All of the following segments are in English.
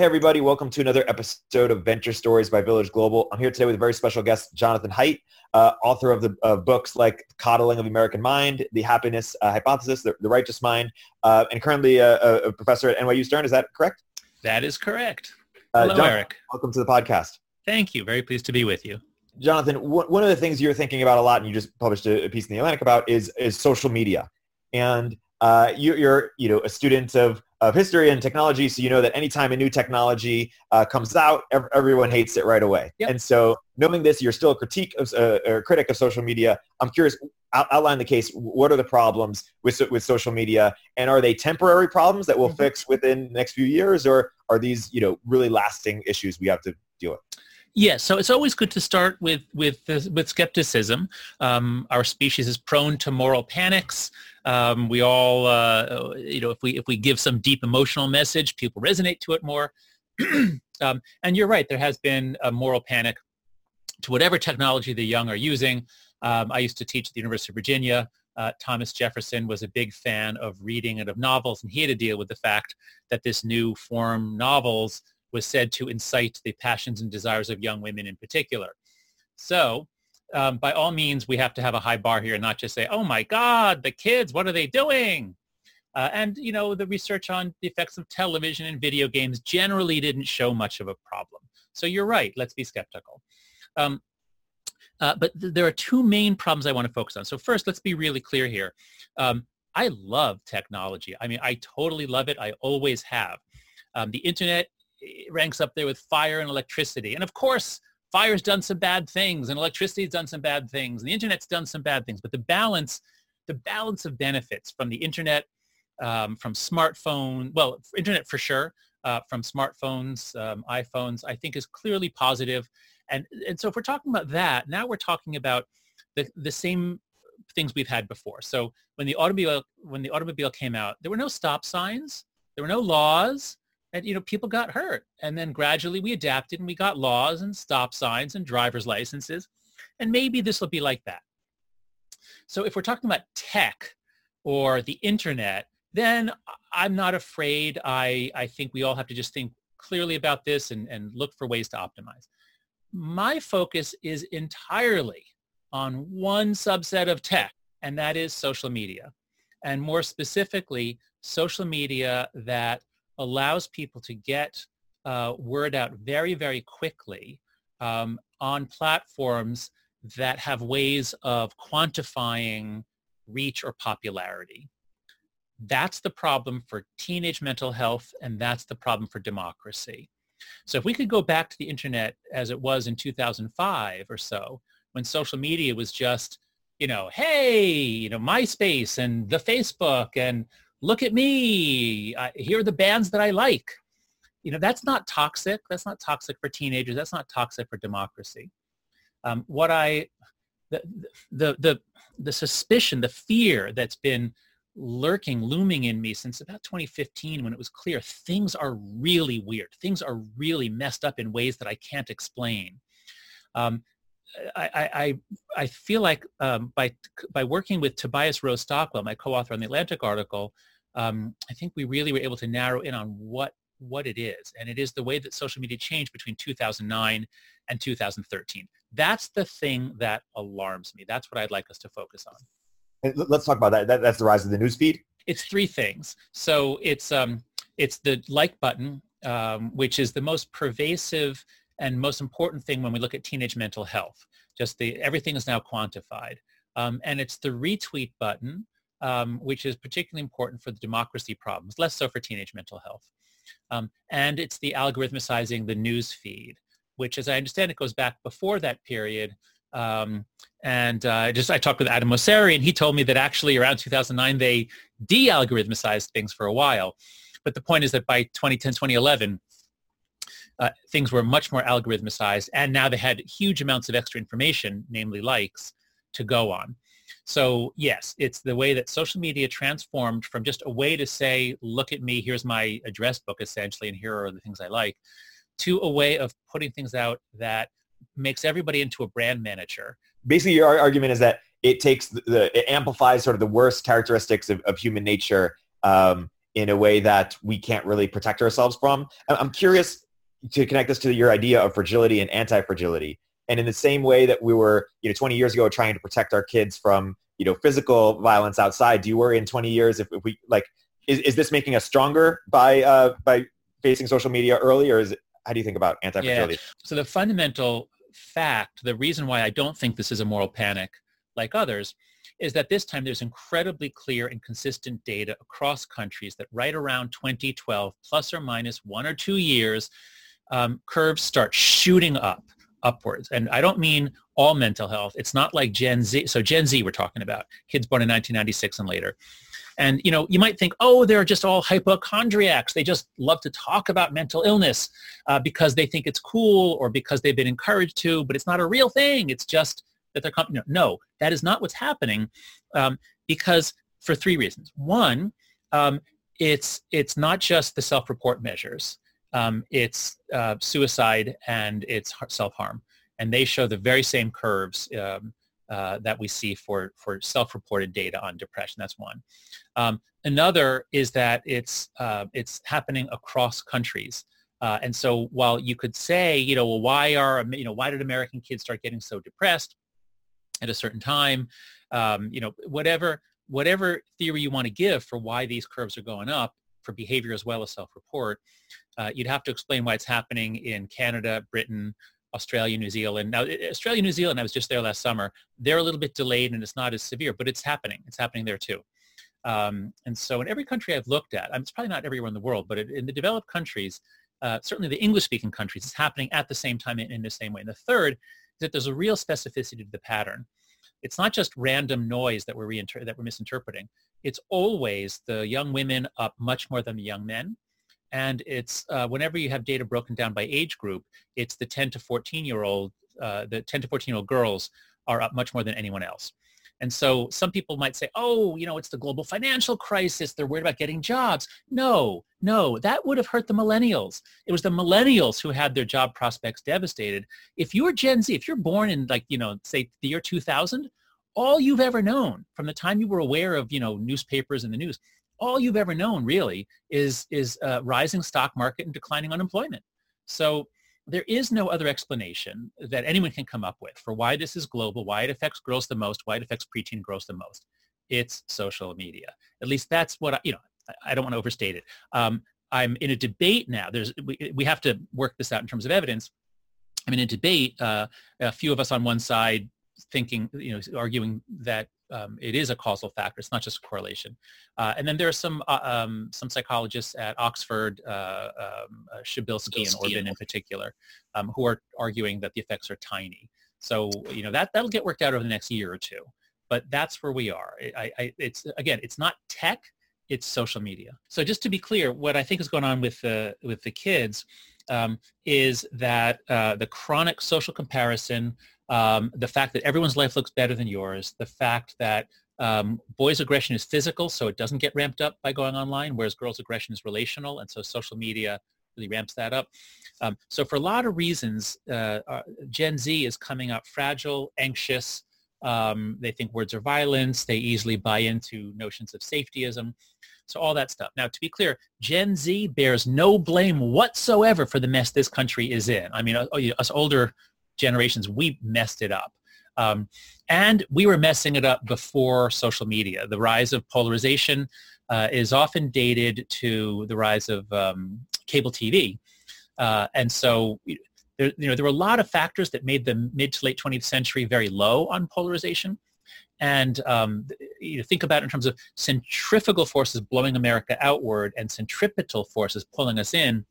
Hey, everybody, welcome to another episode of Venture Stories by Village Global. I'm here today with a very special guest, Jonathan Haidt, uh, author of the uh, books like Coddling of the American Mind, The Happiness uh, Hypothesis, The, the, Righteous Mind, uh, and currently a, a, professor at NYU Stern. Is that correct? That is correct. Uh, Hello, Jonathan, Erik. Welcome to the podcast. Thank you. Very pleased to be with you. Jonathan, w- one of the things you're thinking about a lot, and you just published a, a piece in the Atlantic about, is is social media. And uh, you, you're you know a student of of history and technology, so you know that anytime a new technology uh, comes out, ev- everyone hates it right away. Yep. And so, knowing this, you're still a critique of uh, or critic of social media. I'm curious, out- outline the case. What are the problems with with social media, and are they temporary problems that we'll mm-hmm. fix within the next few years, or are these you know really lasting issues we have to deal with? Yes, so it's always good to start with with with skepticism. Um, our species is prone to moral panics. Um, we all, uh, you know, if we if we give some deep emotional message, people resonate to it more. um, and you're right, there has been a moral panic to whatever technology the young are using. Um, I used to teach at the University of Virginia. Uh, Thomas Jefferson was a big fan of reading and of novels, and he had to deal with the fact that this new form novels was said to incite the passions and desires of young women in particular. So um, by all means, we have to have a high bar here and not just say, oh my God, the kids, what are they doing? Uh, and, you know, the research on the effects of television and video games generally didn't show much of a problem. So you're right. Let's be skeptical. Um, uh, but th- there are two main problems I want to focus on. So first, let's be really clear here. Um, I love technology. I mean, I totally love it. I always have. Um, the internet ranks up there with fire and electricity. And of course, fire's done some bad things and electricity's done some bad things and the internet's done some bad things. But the balance, the balance of benefits from the internet, um, from smartphone, well, internet for sure, uh, from smartphones, um, iPhones, I think is clearly positive. And, and so if we're talking about that, now we're talking about the, the same things we've had before. So when the automobile when the automobile came out, there were no stop signs, there were no laws, and you know people got hurt. And then gradually we adapted and we got laws and stop signs and driver's licenses and maybe this will be like that. So if we're talking about tech or the internet then i'm not afraid. I i think we all have to just think clearly about this and, and look for ways to optimize. My focus is entirely on one subset of tech and that is social media. And more specifically social media that allows people to get uh, word out very, very quickly um, on platforms that have ways of quantifying reach or popularity. That's the problem for teenage mental health, and that's the problem for democracy. So if we could go back to the internet as it was in 2005 or so, when social media was just, you know, hey, you know, MySpace and the Facebook and look at me. Here are the bands that I like. You know, that's not toxic. That's not toxic for teenagers. That's not toxic for democracy. Um, what I, the, the, the, the suspicion, the fear that's been lurking, looming in me since about 2015 when it was clear things are really weird. Things are really messed up in ways that I can't explain. Um, I, I, I feel like um, by, by working with Tobias Rose Stockwell, my co-author on the Atlantic article, um, I think we really were able to narrow in on what what it is. And it is the way that social media changed between 2009 and 2013. That's the thing that alarms me. That's what I'd like us to focus on. let's talk about that. that that's the rise of the newsfeed. It's three things. So it's um, it's the like button, um, which is the most pervasive and most important thing when we look at teenage mental health. Just the everything is now quantified. Um, and it's the retweet button, um, which is particularly important for the democracy problems, less so for teenage mental health. Um, and it's the algorithmicizing the news feed, which as I understand it goes back before that period. Um, and uh, just I talked with Adam Mosseri and he told me that actually around 2009 they de-algorithmicized things for a while. But the point is that by 2010, 2011, uh, things were much more algorithmicized and now they had huge amounts of extra information, namely likes, to go on. So yes, it's the way that social media transformed from just a way to say, look at me, here's my address book essentially, and here are the things I like, to a way of putting things out that makes everybody into a brand manager. Basically, your argument is that it takes the, it amplifies sort of the worst characteristics of, of human nature um, in a way that we can't really protect ourselves from. I'm curious to connect this to your idea of fragility and anti-fragility. And in the same way that we were, you know, 20 years ago trying to protect our kids from, you know, physical violence outside, do you worry in 20 years if, if we like, is, is this making us stronger by uh, by facing social media early, or is it, how do you think about anti-fragility? Yeah. So the fundamental fact, the reason why I don't think this is a moral panic like others, is that this time there's incredibly clear and consistent data across countries that right around 2012, plus or minus one or two years, um, curves start shooting up upwards. And I don't mean all mental health. It's not like Gen Z. So Gen Z we're talking about, kids born in 1996 and later. And you know, you might think, oh, they're just all hypochondriacs. They just love to talk about mental illness uh, because they think it's cool or because they've been encouraged to, but it's not a real thing. It's just that they're no, no, that is not what's happening um, because for three reasons. One, um, it's it's not just the self-report measures um, it's uh, suicide and it's self-harm. And they show the very same curves um, uh, that we see for, for self-reported data on depression. That's one. Um, another is that it's, uh, it's happening across countries. Uh, and so while you could say, you know, well, why are, you know, why did American kids start getting so depressed at a certain time? Um, you know, whatever, whatever theory you want to give for why these curves are going up, for behavior as well as self-report, uh, you'd have to explain why it's happening in Canada, Britain, Australia, New Zealand. Now, Australia, New Zealand, I was just there last summer. They're a little bit delayed and it's not as severe, but it's happening. It's happening there too. Um, and so in every country I've looked at, it's probably not everywhere in the world, but in the developed countries, uh, certainly the English-speaking countries, it's happening at the same time in, in the same way. And the third is that there's a real specificity to the pattern. It's not just random noise that we're, reinter- that we're misinterpreting it's always the young women up much more than the young men. And it's uh, whenever you have data broken down by age group, it's the 10 to 14 year old, uh, the 10 to 14 year old girls are up much more than anyone else. And so some people might say, oh, you know, it's the global financial crisis. They're worried about getting jobs. No, no, that would have hurt the millennials. It was the millennials who had their job prospects devastated. If you're Gen Z, if you're born in like, you know, say the year 2000, all you've ever known from the time you were aware of, you know, newspapers and the news, all you've ever known really is, is uh, rising stock market and declining unemployment. So there is no other explanation that anyone can come up with for why this is global, why it affects girls the most, why it affects preteen girls the most. It's social media. At least that's what I, you know, I, don't want to overstate it. Um, I'm in a debate now. There's, we, we have to work this out in terms of evidence. I'm in a debate. Uh, a few of us on one side thinking, you know, arguing that um, it is a causal factor. It's not just a correlation. Uh, and then there are some uh, um, some psychologists at Oxford, uh, um, uh, Przybylski and Orben in particular, um, who are arguing that the effects are tiny. So you know that that'll get worked out over the next year or two. But that's where we are. I, I, it's again, it's not tech, it's social media. So just to be clear, what I think is going on with the with the kids um, is that uh, the chronic social comparison um, the fact that everyone's life looks better than yours, the fact that um, boys' aggression is physical, so it doesn't get ramped up by going online, whereas girls' aggression is relational, and so social media really ramps that up. Um, so for a lot of reasons, uh, uh, Gen Z is coming up fragile, anxious. Um, they think words are violence. They easily buy into notions of safetyism. So all that stuff. Now, to be clear, Gen Z bears no blame whatsoever for the mess this country is in. I mean, us older generations, we messed it up. Um, and we were messing it up before social media. The rise of polarization uh, is often dated to the rise of um, cable TV. Uh, and so there, you know, there were a lot of factors that made the mid to late 20th century very low on polarization. And um, you know, think about it in terms of centrifugal forces blowing America outward and centripetal forces pulling us in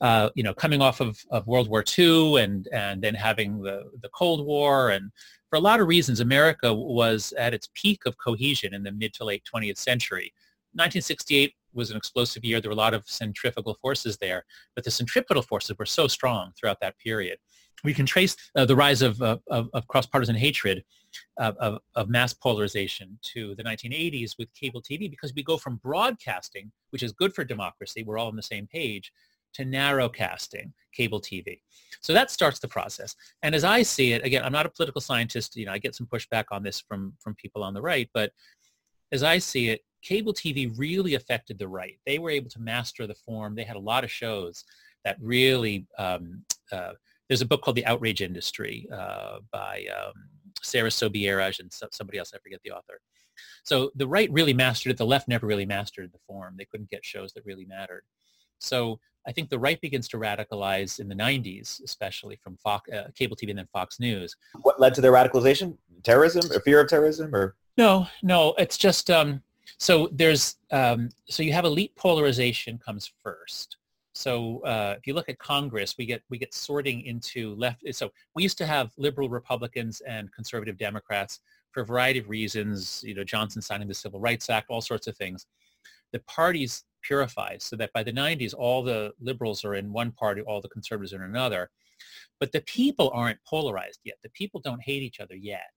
uh, you know, coming off of, of World War II and, and then having the, the Cold War. And for a lot of reasons, America was at its peak of cohesion in the mid to late 20th century. 1968 was an explosive year. There were a lot of centrifugal forces there, but the centripetal forces were so strong throughout that period. We can trace uh, the rise of, uh, of, of cross-partisan hatred of, of mass polarization to the 1980s with cable TV because we go from broadcasting, which is good for democracy, we're all on the same page, to narrowcasting cable TV. So that starts the process. And as I see it, again, I'm not a political scientist. You know, I get some pushback on this from from people on the right, but as I see it, cable TV really affected the right. They were able to master the form. They had a lot of shows that really. Um, uh, there's a book called The Outrage Industry uh, by um, Sarah Sobieraj and somebody else. I forget the author. So the right really mastered it. The left never really mastered the form. They couldn't get shows that really mattered. So I think the right begins to radicalize in the 90s, especially from Fox, uh, cable TV and then Fox News. What led to their radicalization? Terrorism or fear of terrorism or? No, no, it's just, um, so there's, um, so you have elite polarization comes first. So uh, if you look at Congress, we get we get sorting into left. So we used to have liberal Republicans and conservative Democrats for a variety of reasons. You know, Johnson signing the Civil Rights Act, all sorts of things. The parties purify so that by the 90s, all the liberals are in one party, all the conservatives are in another. But the people aren't polarized yet. The people don't hate each other yet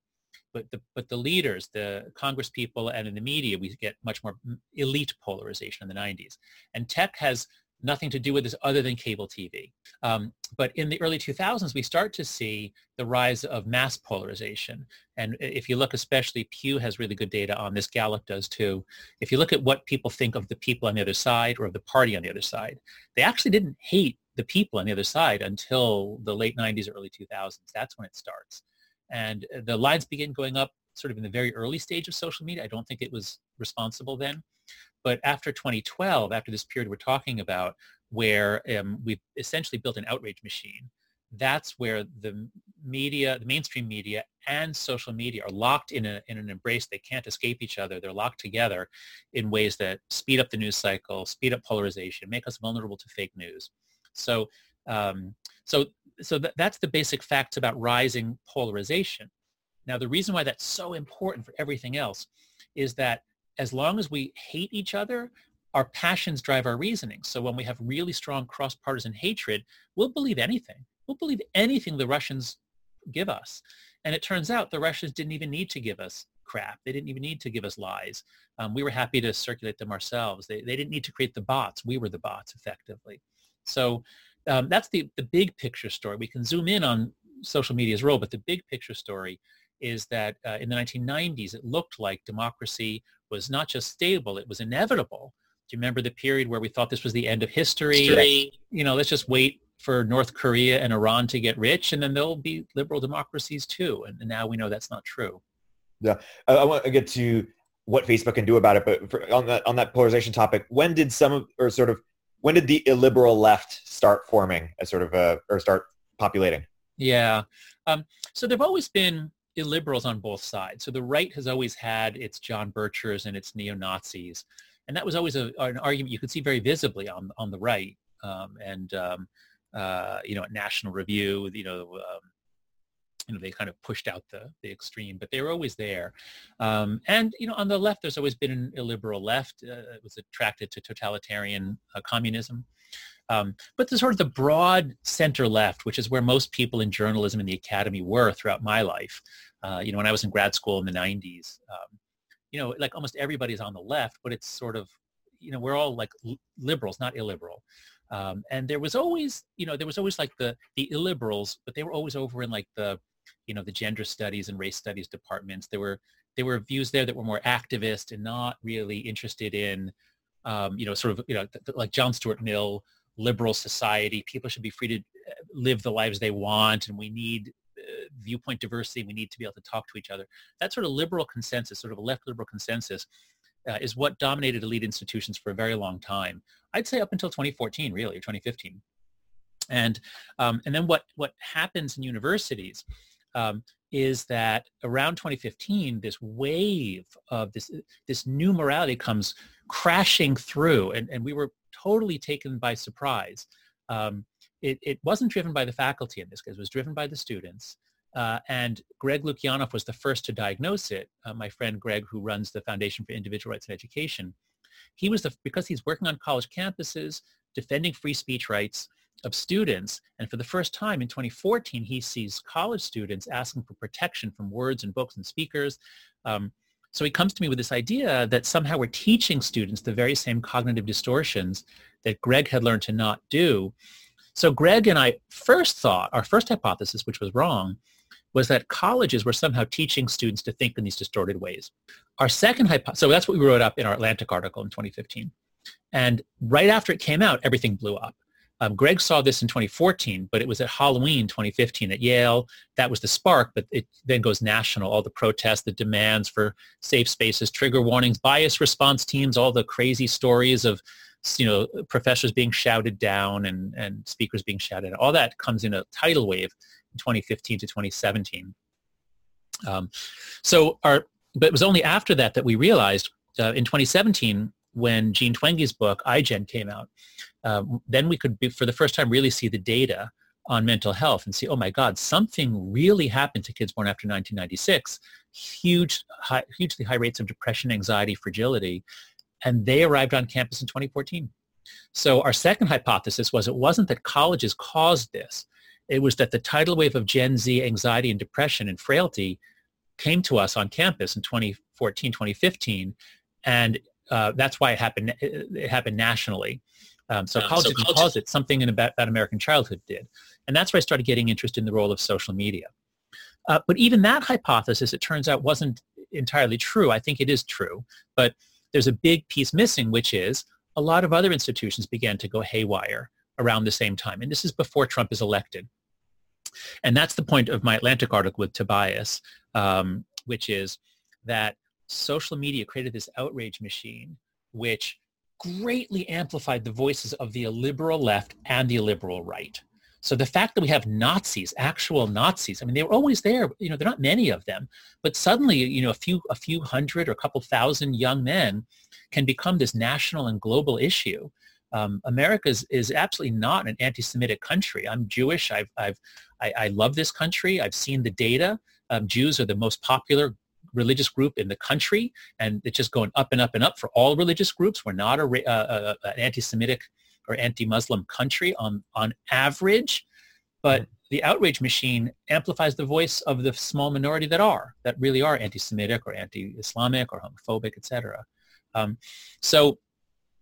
but the but the leaders, the Congress people, and in the media, we get much more mm, elite polarization in the 90s. And tech has nothing to do with this other than cable TV. Um, but in the early 2000s, we start to see the rise of mass polarization. And if you look, especially Pew has really good data on this. Gallup does too. If you look at what people think of the people on the other side or of the party on the other side, they actually didn't hate the people on the other side until the late 90s, early 2000s. That's when it starts. And uh, the lines begin going up sort of in the very early stage of social media. I don't think it was responsible then. But after 2012, after this period we're talking about, where um, we've essentially built an outrage machine, that's where the media, the mainstream media and social media are locked in, a, in an embrace. They can't escape each other. They're locked together in ways that speed up the news cycle, speed up polarization, make us vulnerable to fake news. So um, so so th- that's the basic facts about rising polarization. Now, the reason why that's so important for everything else is that as long as we hate each other, our passions drive our reasoning. So when we have really strong cross-partisan hatred, we'll believe anything. We'll believe anything the Russians give us. And it turns out the Russians didn't even need to give us crap. They didn't even need to give us lies. Um, we were happy to circulate them ourselves. They, they didn't need to create the bots. We were the bots effectively. So um, that's the, the big picture story. We can zoom in on social media's role, but the big picture story is that uh, in the 1990s, it looked like democracy was not just stable, it was inevitable. Do you remember the period where we thought this was the end of history? history. You know, let's just wait for North Korea and Iran to get rich, and then there'll be liberal democracies too. And, and now we know that's not true. Yeah, I, I want to get to what Facebook can do about it, but for, on that on that polarization topic, when did some of, or sort of when did the illiberal left start forming as sort of a, or start populating? Yeah. Um, so there've always been illiberals on both sides. So the right has always had its John Birchers and its neo-Nazis. And that was always a, an argument you could see very visibly on, on the right. Um, and, um, uh, you know, at National Review, you know, um, you know, they kind of pushed out the, the extreme, but they were always there. Um, and, you know, on the left, there's always been an illiberal left. Uh, it was attracted to totalitarian uh, communism. Um, but the sort of the broad center left, which is where most people in journalism and the academy were throughout my life. Uh, you know, when I was in grad school in the 90s, um, you know, like almost everybody's on the left, but it's sort of, you know, we're all like liberals, not illiberal. Um, and there was always, you know, there was always like the the illiberals, but they were always over in like the you know, the gender studies and race studies departments. There were there were views there that were more activist and not really interested in, um, you know, sort of, you know, th- th- like John Stuart Mill, liberal society. People should be free to uh, live the lives they want, and we need viewpoint diversity. We need to be able to talk to each other. That sort of liberal consensus, sort of a left liberal consensus, uh, is what dominated elite institutions for a very long time. I'd say up until 2014, really, or 2015. And um, and then what what happens in universities um, is that around 2015, this wave of this this new morality comes crashing through, and, and we were totally taken by surprise. Um, it, it wasn't driven by the faculty in this case; it was driven by the students. Uh, and Greg Lukianoff was the first to diagnose it. Uh, my friend Greg, who runs the Foundation for Individual Rights and Education, he was the because he's working on college campuses, defending free speech rights of students. And for the first time in 2014, he sees college students asking for protection from words and books and speakers. Um, so he comes to me with this idea that somehow we're teaching students the very same cognitive distortions that Greg had learned to not do. So Greg and I first thought, our first hypothesis, which was wrong, was that colleges were somehow teaching students to think in these distorted ways. Our second hypothesis, so that's what we wrote up in our Atlantic article in 2015. And right after it came out, everything blew up. Um, Greg saw this in 2014, but it was at Halloween 2015 at Yale. That was the spark, but it then goes national. All the protests, the demands for safe spaces, trigger warnings, bias response teams, all the crazy stories of you know professors being shouted down and, and speakers being shouted. All that comes in a tidal wave in 2015 to 2017. Um, so our, but it was only after that that we realized uh, in 2017 when Jean Twenge's book, iGen, came out, uh, then we could, be, for the first time, really see the data on mental health and see, oh my God, something really happened to kids born after 1996. Huge, high, hugely high rates of depression, anxiety, fragility. And they arrived on campus in 2014. So our second hypothesis was it wasn't that colleges caused this. It was that the tidal wave of Gen Z anxiety and depression and frailty came to us on campus in 2014, 2015. And uh, that's why it happened. It happened nationally. Um, so college so didn't cause it. Something in about, about American childhood did, and that's where I started getting interested in the role of social media. Uh, but even that hypothesis, it turns out, wasn't entirely true. I think it is true, but there's a big piece missing, which is a lot of other institutions began to go haywire around the same time, and this is before Trump is elected. And that's the point of my Atlantic article with Tobias, um, which is that social media created this outrage machine which greatly amplified the voices of the illiberal left and the illiberal right. So the fact that we have Nazis, actual Nazis, I mean, they were always there. You know, there are not many of them, but suddenly, you know, a few, a few hundred or a couple thousand young men can become this national and global issue. Um, America is, is absolutely not an anti-Semitic country. I'm Jewish. I've, I've, I, I love this country. I've seen the data. Um, Jews are the most popular religious group in the country, and it's just going up and up and up for all religious groups. We're not a, uh, uh, an anti-Semitic or anti-Muslim country on, on average, but mm-hmm. the outrage machine amplifies the voice of the small minority that are, that really are anti-Semitic or anti-Islamic or homophobic, etc. Um, so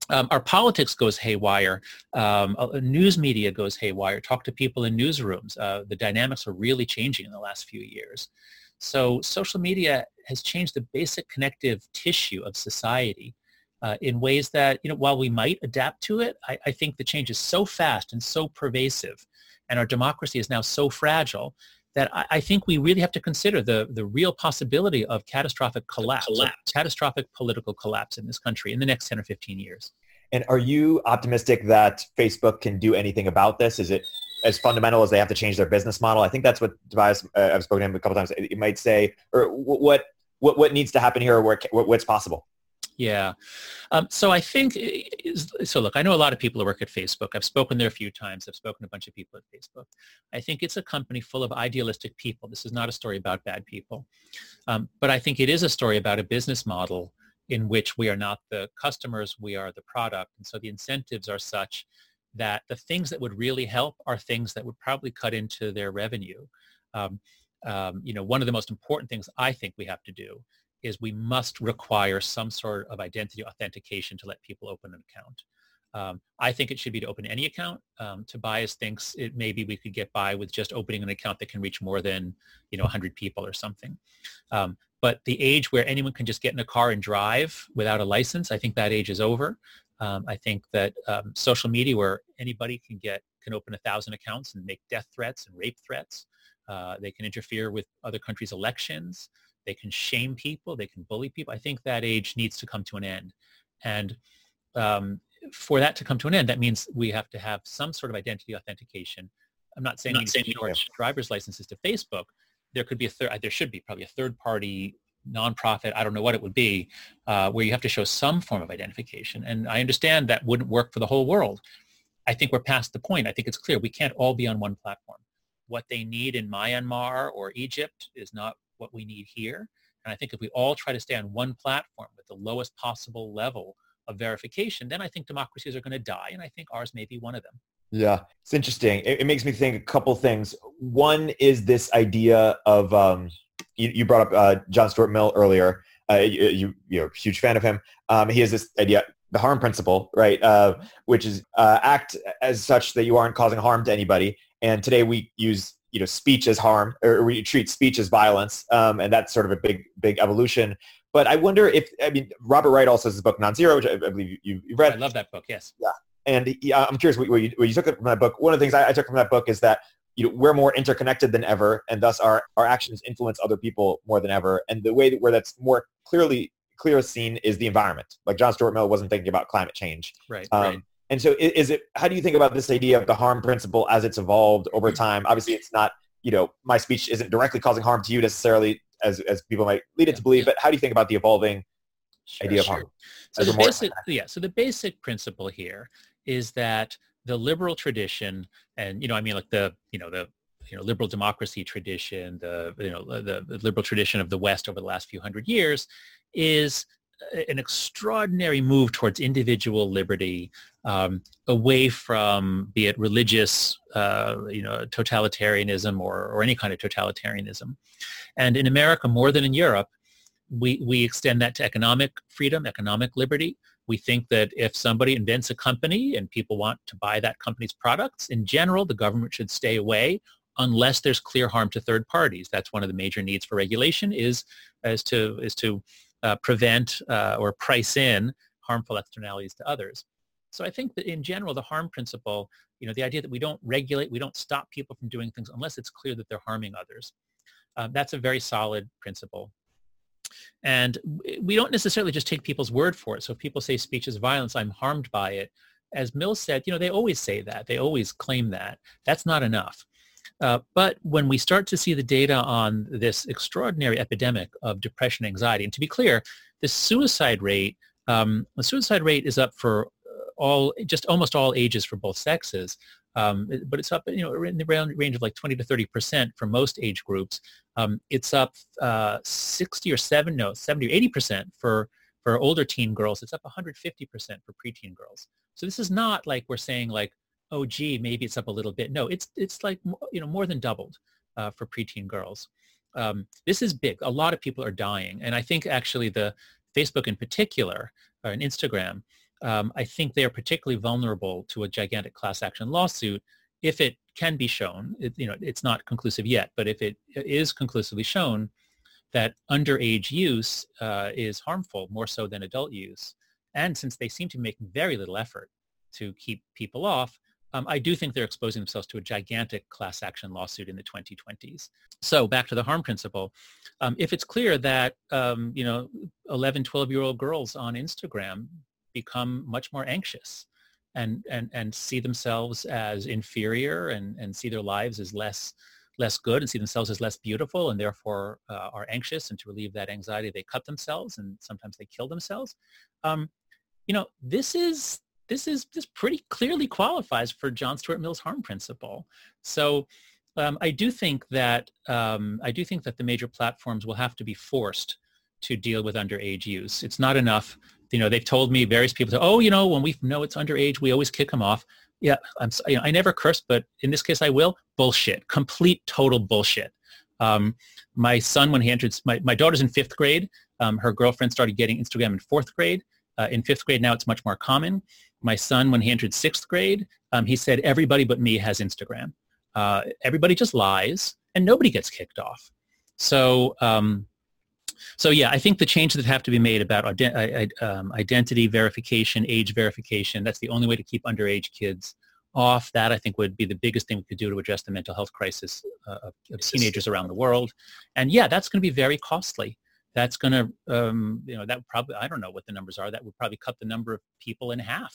um, our politics goes haywire. Um, news media goes haywire. Talk to people in newsrooms. Uh, the dynamics are really changing in the last few years. So social media has changed the basic connective tissue of society uh, in ways that, you know, while we might adapt to it, I, I, think the change is so fast and so pervasive, and our democracy is now so fragile that I, I think we really have to consider the, the real possibility of catastrophic collapse, collapse. catastrophic political collapse in this country in the next 10 or 15 years. And are you optimistic that Facebook can do anything about this? Is it as fundamental as they have to change their business model? I think that's what Tobias, uh, I've spoken to him a couple times. It might say, or what what what needs to happen here, or where, what's possible. Yeah. Um, so I think, so look, I know a lot of people who work at Facebook. I've spoken there a few times. I've spoken to a bunch of people at Facebook. I think it's a company full of idealistic people. This is not a story about bad people. Um, but I think it is a story about a business model in which we are not the customers, we are the product. And so the incentives are such that the things that would really help are things that would probably cut into their revenue. Um, um, you know, one of the most important things I think we have to do is we must require some sort of identity authentication to let people open an account. Um, I think it should be to open any account. Um, Tobias thinks it maybe we could get by with just opening an account that can reach more than you know 100 people or something. Um, but the age where anyone can just get in a car and drive without a license, I think that age is over. Um, I think that um, social media where anybody can get can open a thousand accounts and make death threats and rape threats. Uh, they can interfere with other countries' elections. They can shame people. They can bully people. I think that age needs to come to an end. And um, for that to come to an end, that means we have to have some sort of identity authentication. I'm not saying, driver's licenses to Facebook. There could be a third. There should be probably a third party nonprofit, I don't know what it would be, uh, where you have to show some form of identification. And I understand that wouldn't work for the whole world. I think we're past the point. I think it's clear we can't all be on one platform. What they need in Myanmar or Egypt is not what we need here. And I think if we all try to stay on one platform with the lowest possible level of verification, then I think democracies are going to die. And I think ours may be one of them. Yeah, it's interesting. It, it, makes me think a couple things. One is this idea of um, you, you, brought up uh, John Stuart Mill earlier. Uh, you, you, are a huge fan of him. Um, he has this idea, the harm principle, right? Uh, which is uh, act as such that you aren't causing harm to anybody. And today we use you know speech as harm, or we treat speech as violence, um, and that's sort of a big big evolution. But I wonder if I mean Robert Wright also has his book Non-Zero, which I, I believe you, have read. I love that book. Yes. Yeah, and he, I'm curious what, what, you, what you took from that book. One of the things I, I took from that book is that you know, we're more interconnected than ever, and thus our, our actions influence other people more than ever. And the way that where that's more clearly clear seen is the environment. Like John Stuart Mill wasn't thinking about climate change. Right. Um, right. And so is it, how do you think about this idea of the harm principle as it's evolved over mm-hmm. time? Obviously it's not, you know, my speech isn't directly causing harm to you necessarily as, as people might lead it to believe, but how do you think about the evolving sure, idea of harm? So the basic, yeah, so the basic principle here is that the liberal tradition and, you know, I mean like the, you know, the, you know, liberal democracy tradition, the, you know, the liberal tradition of the West over the last few hundred years is an extraordinary move towards individual liberty um, away from be it religious uh, you know totalitarianism or, or any kind of totalitarianism. And in america more than in europe we, we extend that to economic freedom economic liberty. We think that if somebody invents a company and people want to buy that company's products in general the government should stay away unless there's clear harm to third parties. That's one of the major needs for regulation is as to is to uh, prevent uh, or price in harmful externalities to others. So I think that in general, the harm principle, you know, the idea that we don't regulate, we don't stop people from doing things unless it's clear that they're harming others. Uh, that's a very solid principle. And we don't necessarily just take people's word for it. So if people say speech is violence, I'm harmed by it. As Mill said, you know, they always say that. They always claim that. That's not enough. Uh, but when we start to see the data on this extraordinary epidemic of depression anxiety, and to be clear, the suicide rate, um, the suicide rate is up for uh, all, just almost all ages for both sexes. Um, but it's up, you know, in the range of like 20 to 30 percent for most age groups. Um, it's up uh, 60 or 7, no, 70 or 80 percent for for older teen girls. It's up 150 percent for preteen girls. So this is not like we're saying like, oh, gee, maybe it's up a little bit. No, it's it's like you know more than doubled uh, for preteen girls. Um, this is big. A lot of people are dying, and I think actually the Facebook in particular or and Instagram, um, I think they are particularly vulnerable to a gigantic class action lawsuit if it can be shown. It, you know, it's not conclusive yet, but if it is conclusively shown that underage use uh, is harmful more so than adult use, and since they seem to make very little effort to keep people off, um, I do think they're exposing themselves to a gigantic class action lawsuit in the 2020s. So back to the harm principle. Um, if it's clear that, um, you know, 11, 12-year-old girls on Instagram become much more anxious and, and, and see themselves as inferior and, and see their lives as less, less good and see themselves as less beautiful and therefore uh, are anxious and to relieve that anxiety they cut themselves and sometimes they kill themselves. Um, you know, this is this is this pretty clearly qualifies for John Stuart Mill's harm principle. So um, I do think that um, I do think that the major platforms will have to be forced to deal with underage use. It's not enough. You know, they've told me various people, say, oh, you know, when we know it's underage, we always kick them off. Yeah, I'm. You know, I never curse, but in this case, I will. Bullshit. Complete, total bullshit. Um, my son, when he entered, my, my daughter's in fifth grade. Um, her girlfriend started getting Instagram in fourth grade. Uh, in fifth grade now, it's much more common. My son, when he entered sixth grade, um, he said, everybody but me has Instagram. Uh, everybody just lies and nobody gets kicked off. So, um, so yeah, I think the changes that have to be made about ident- um, identity verification, age verification, that's the only way to keep underage kids off. That I think would be the biggest thing we could do to address the mental health crisis uh, of, of teenagers around the world. And yeah, that's going to be very costly that's going to, um, you know, that probably, I don't know what the numbers are. That would probably cut the number of people in half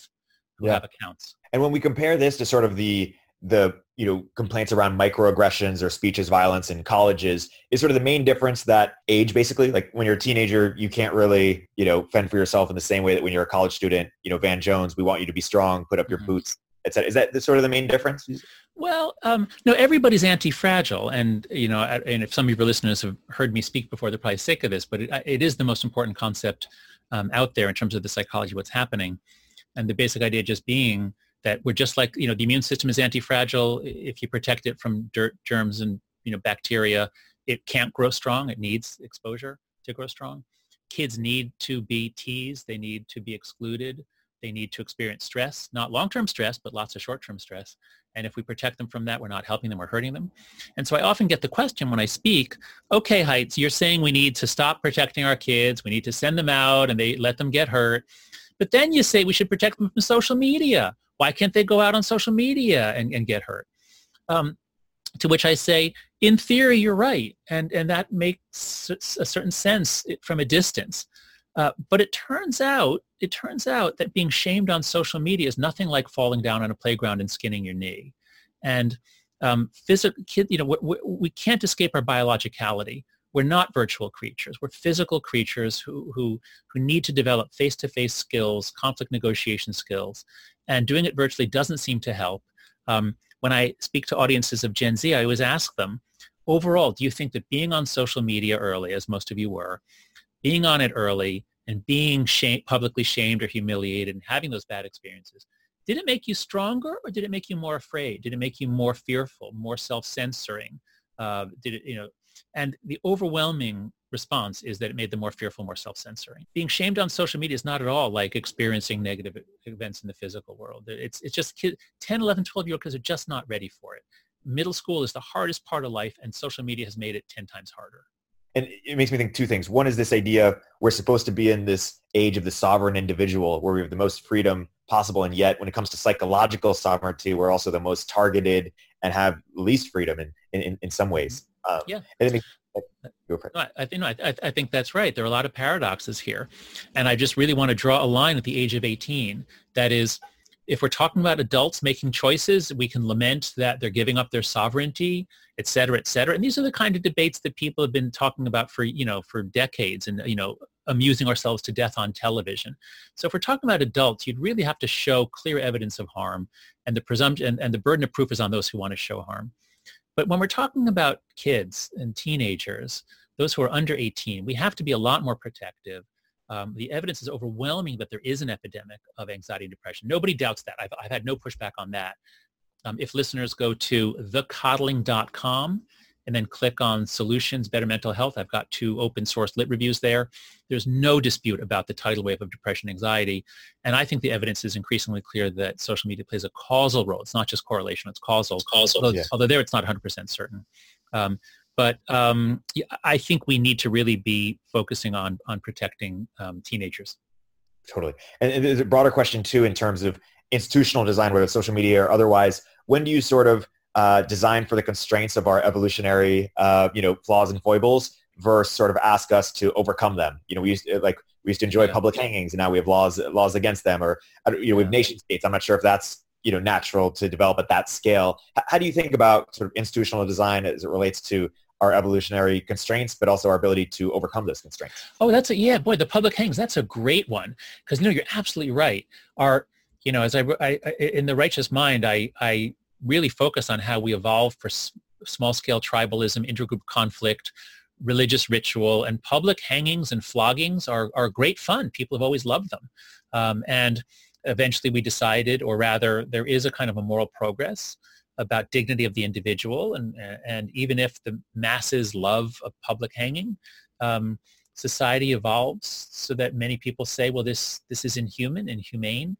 who yeah. have accounts. And when we compare this to sort of the, the, you know, complaints around microaggressions or speeches violence in colleges is sort of the main difference that age basically, like when you're a teenager, you can't really, you know, fend for yourself in the same way that when you're a college student, you know, Van Jones, we want you to be strong, put up your mm-hmm. boots, etc. Is that the, sort of the main difference? Well, um, no, everybody's anti-fragile, and you know, and if some of your listeners have heard me speak before, they're probably sick of this, but it, it is the most important concept um, out there in terms of the psychology what's happening, and the basic idea just being that we're just like, you know, the immune system is anti-fragile. If you protect it from dirt, germs, and, you know, bacteria, it can't grow strong. It needs exposure to grow strong. Kids need to be teased. They need to be excluded. They need to experience stress, not long-term stress, but lots of short-term stress. And if we protect them from that, we're not helping them, we're hurting them. And so I often get the question when I speak, okay, Heights, you're saying we need to stop protecting our kids. We need to send them out and they let them get hurt. But then you say we should protect them from social media. Why can't they go out on social media and, and get hurt? Um, to which I say, in theory, you're right. And, and that makes a certain sense from a distance. Uh, but it turns out, it turns out that being shamed on social media is nothing like falling down on a playground and skinning your knee. And um, physical, you know, we, we can't escape our biologicality. We're not virtual creatures. We're physical creatures who, who, who need to develop face-to-face skills, conflict negotiation skills, and doing it virtually doesn't seem to help. Um, when I speak to audiences of Gen Z, I always ask them, overall, do you think that being on social media early, as most of you were, being on it early and being shame, publicly shamed or humiliated and having those bad experiences, did it make you stronger or did it make you more afraid? Did it make you more fearful, more self-censoring? Uh, did it, you know, and the overwhelming response is that it made them more fearful, more self-censoring. Being shamed on social media is not at all like experiencing negative events in the physical world. It's, it's just kid, 10, 11, 12 year old kids are just not ready for it. Middle school is the hardest part of life and social media has made it 10 times harder and it makes me think two things. One is this idea we're supposed to be in this age of the sovereign individual where we have the most freedom possible. And yet when it comes to psychological sovereignty, we're also the most targeted and have least freedom in, in, in some ways. Um, yeah. Makes, no, I, think, no, I, I think that's right. There are a lot of paradoxes here. And I just really want to draw a line at the age of 18. That is, if we're talking about adults making choices, we can lament that they're giving up their sovereignty, et cetera, et cetera. And these are the kind of debates that people have been talking about for, you know, for decades and, you know, amusing ourselves to death on television. So if we're talking about adults, you'd really have to show clear evidence of harm and the presumption and, and the burden of proof is on those who want to show harm. But when we're talking about kids and teenagers, those who are under 18, we have to be a lot more protective um, the evidence is overwhelming that there is an epidemic of anxiety and depression. Nobody doubts that. I've, I've had no pushback on that. Um, if listeners go to thecoddling.com and then click on solutions, better mental health, I've got two open source lit reviews there. There's no dispute about the tidal wave of depression and anxiety. And I think the evidence is increasingly clear that social media plays a causal role. It's not just correlation, it's causal. It's causal. Although, yeah. although there it's not 100% certain. Um, but um, I think we need to really be focusing on on protecting um, teenagers. Totally, and there's a broader question too in terms of institutional design, whether it's social media or otherwise. When do you sort of uh, design for the constraints of our evolutionary, uh, you know, flaws and foibles, versus sort of ask us to overcome them? You know, we used to, like we used to enjoy yeah. public hangings, and now we have laws laws against them, or you know, we have nation states. I'm not sure if that's you know natural to develop at that scale. How do you think about sort of institutional design as it relates to our evolutionary constraints, but also our ability to overcome those constraints. Oh, that's a, yeah, boy, the public hangs, that's a great one. Because, no, you're absolutely right. Our, you know, as I, I, in the righteous mind, I, I really focus on how we evolve for s- small scale tribalism, intergroup conflict, religious ritual, and public hangings and floggings are, are great fun. People have always loved them. Um, and eventually we decided, or rather there is a kind of a moral progress about dignity of the individual. And, and even if the masses love a public hanging, um, society evolves so that many people say, well, this, this is inhuman, inhumane.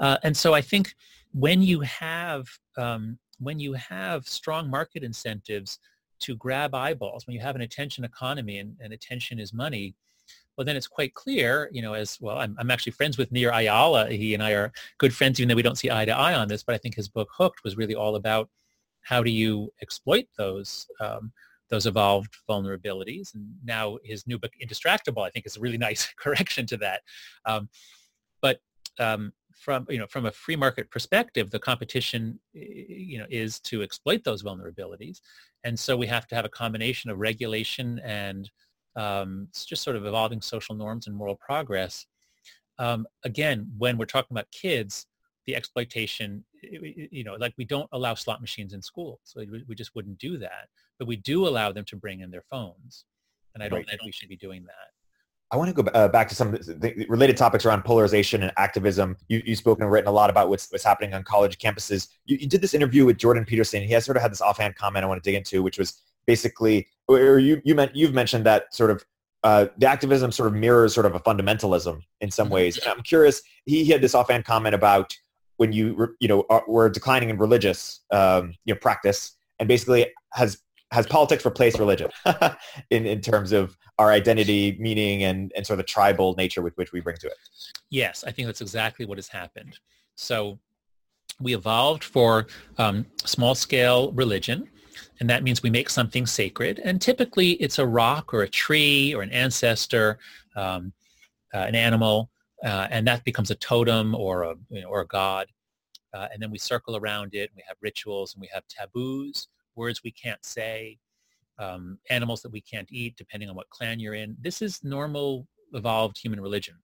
Uh, and so I think when you have, um, when you have strong market incentives to grab eyeballs, when you have an attention economy and, and attention is money, well, then it's quite clear, you know, as well, I'm, I'm actually friends with Nir Eyal. He and I are good friends, even though we don't see eye to eye on this, but I think his book Hooked was really all about how do you exploit those um, those evolved vulnerabilities. And now his new book, Indistractable, I think is a really nice correction to that. Um, but um, from you know from a free market perspective, the competition you know is to exploit those vulnerabilities, and so we have to have a combination of regulation and um, it's just sort of evolving social norms and moral progress. Um, again, when we're talking about kids, the exploitation, you know, like we don't allow slot machines in school, so we just wouldn't do that. But we do allow them to bring in their phones, and I don't right. think we should be doing that. I want to go uh, back to some of the related topics around polarization and activism. You, you've spoken and written a lot about what's, what's happening on college campuses. You, you, did this interview with Jordan Peterson. He has sort of had this offhand comment I want to dig into, which was basically, or you, you meant, you've mentioned that sort of uh, the activism sort of mirrors sort of a fundamentalism in some mm-hmm. ways. And I'm curious, he, he had this offhand comment about when you, you know, are, were declining in religious, um, you know, practice and basically has has politics replaced religion in, in terms of our identity, meaning, and, and sort of the tribal nature with which we bring to it? Yes, I think that's exactly what has happened. So we evolved for um, small-scale religion, and that means we make something sacred. And typically it's a rock or a tree or an ancestor, um, uh, an animal, uh, and that becomes a totem or a, you know, or a god. Uh, and then we circle around it, and we have rituals, and we have taboos words we can't say, um, animals that we can't eat, depending on what clan you're in. This is normal, evolved human religion.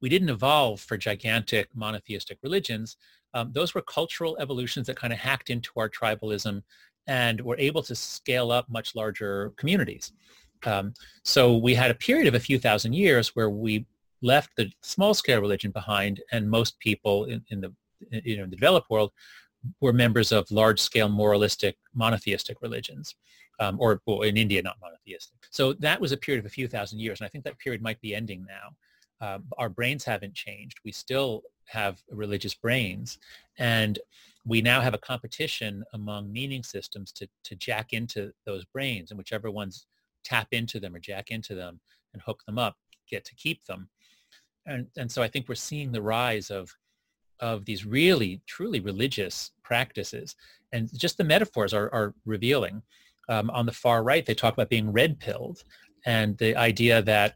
We didn't evolve for gigantic monotheistic religions. Um, those were cultural evolutions that kind of hacked into our tribalism and were able to scale up much larger communities. Um, so we had a period of a few thousand years where we left the small-scale religion behind, and most people in, in the you know in the developed world were members of large-scale moralistic monotheistic religions, um, or well, in India, not monotheistic. So that was a period of a few thousand years, and I think that period might be ending now. Uh, our brains haven't changed. We still have religious brains, and we now have a competition among meaning systems to, to jack into those brains, and whichever ones tap into them or jack into them and hook them up get to keep them. And, and so I think we're seeing the rise of of these really, truly religious practices. And just the metaphors are, are revealing. Um, on the far right, they talk about being red-pilled and the idea that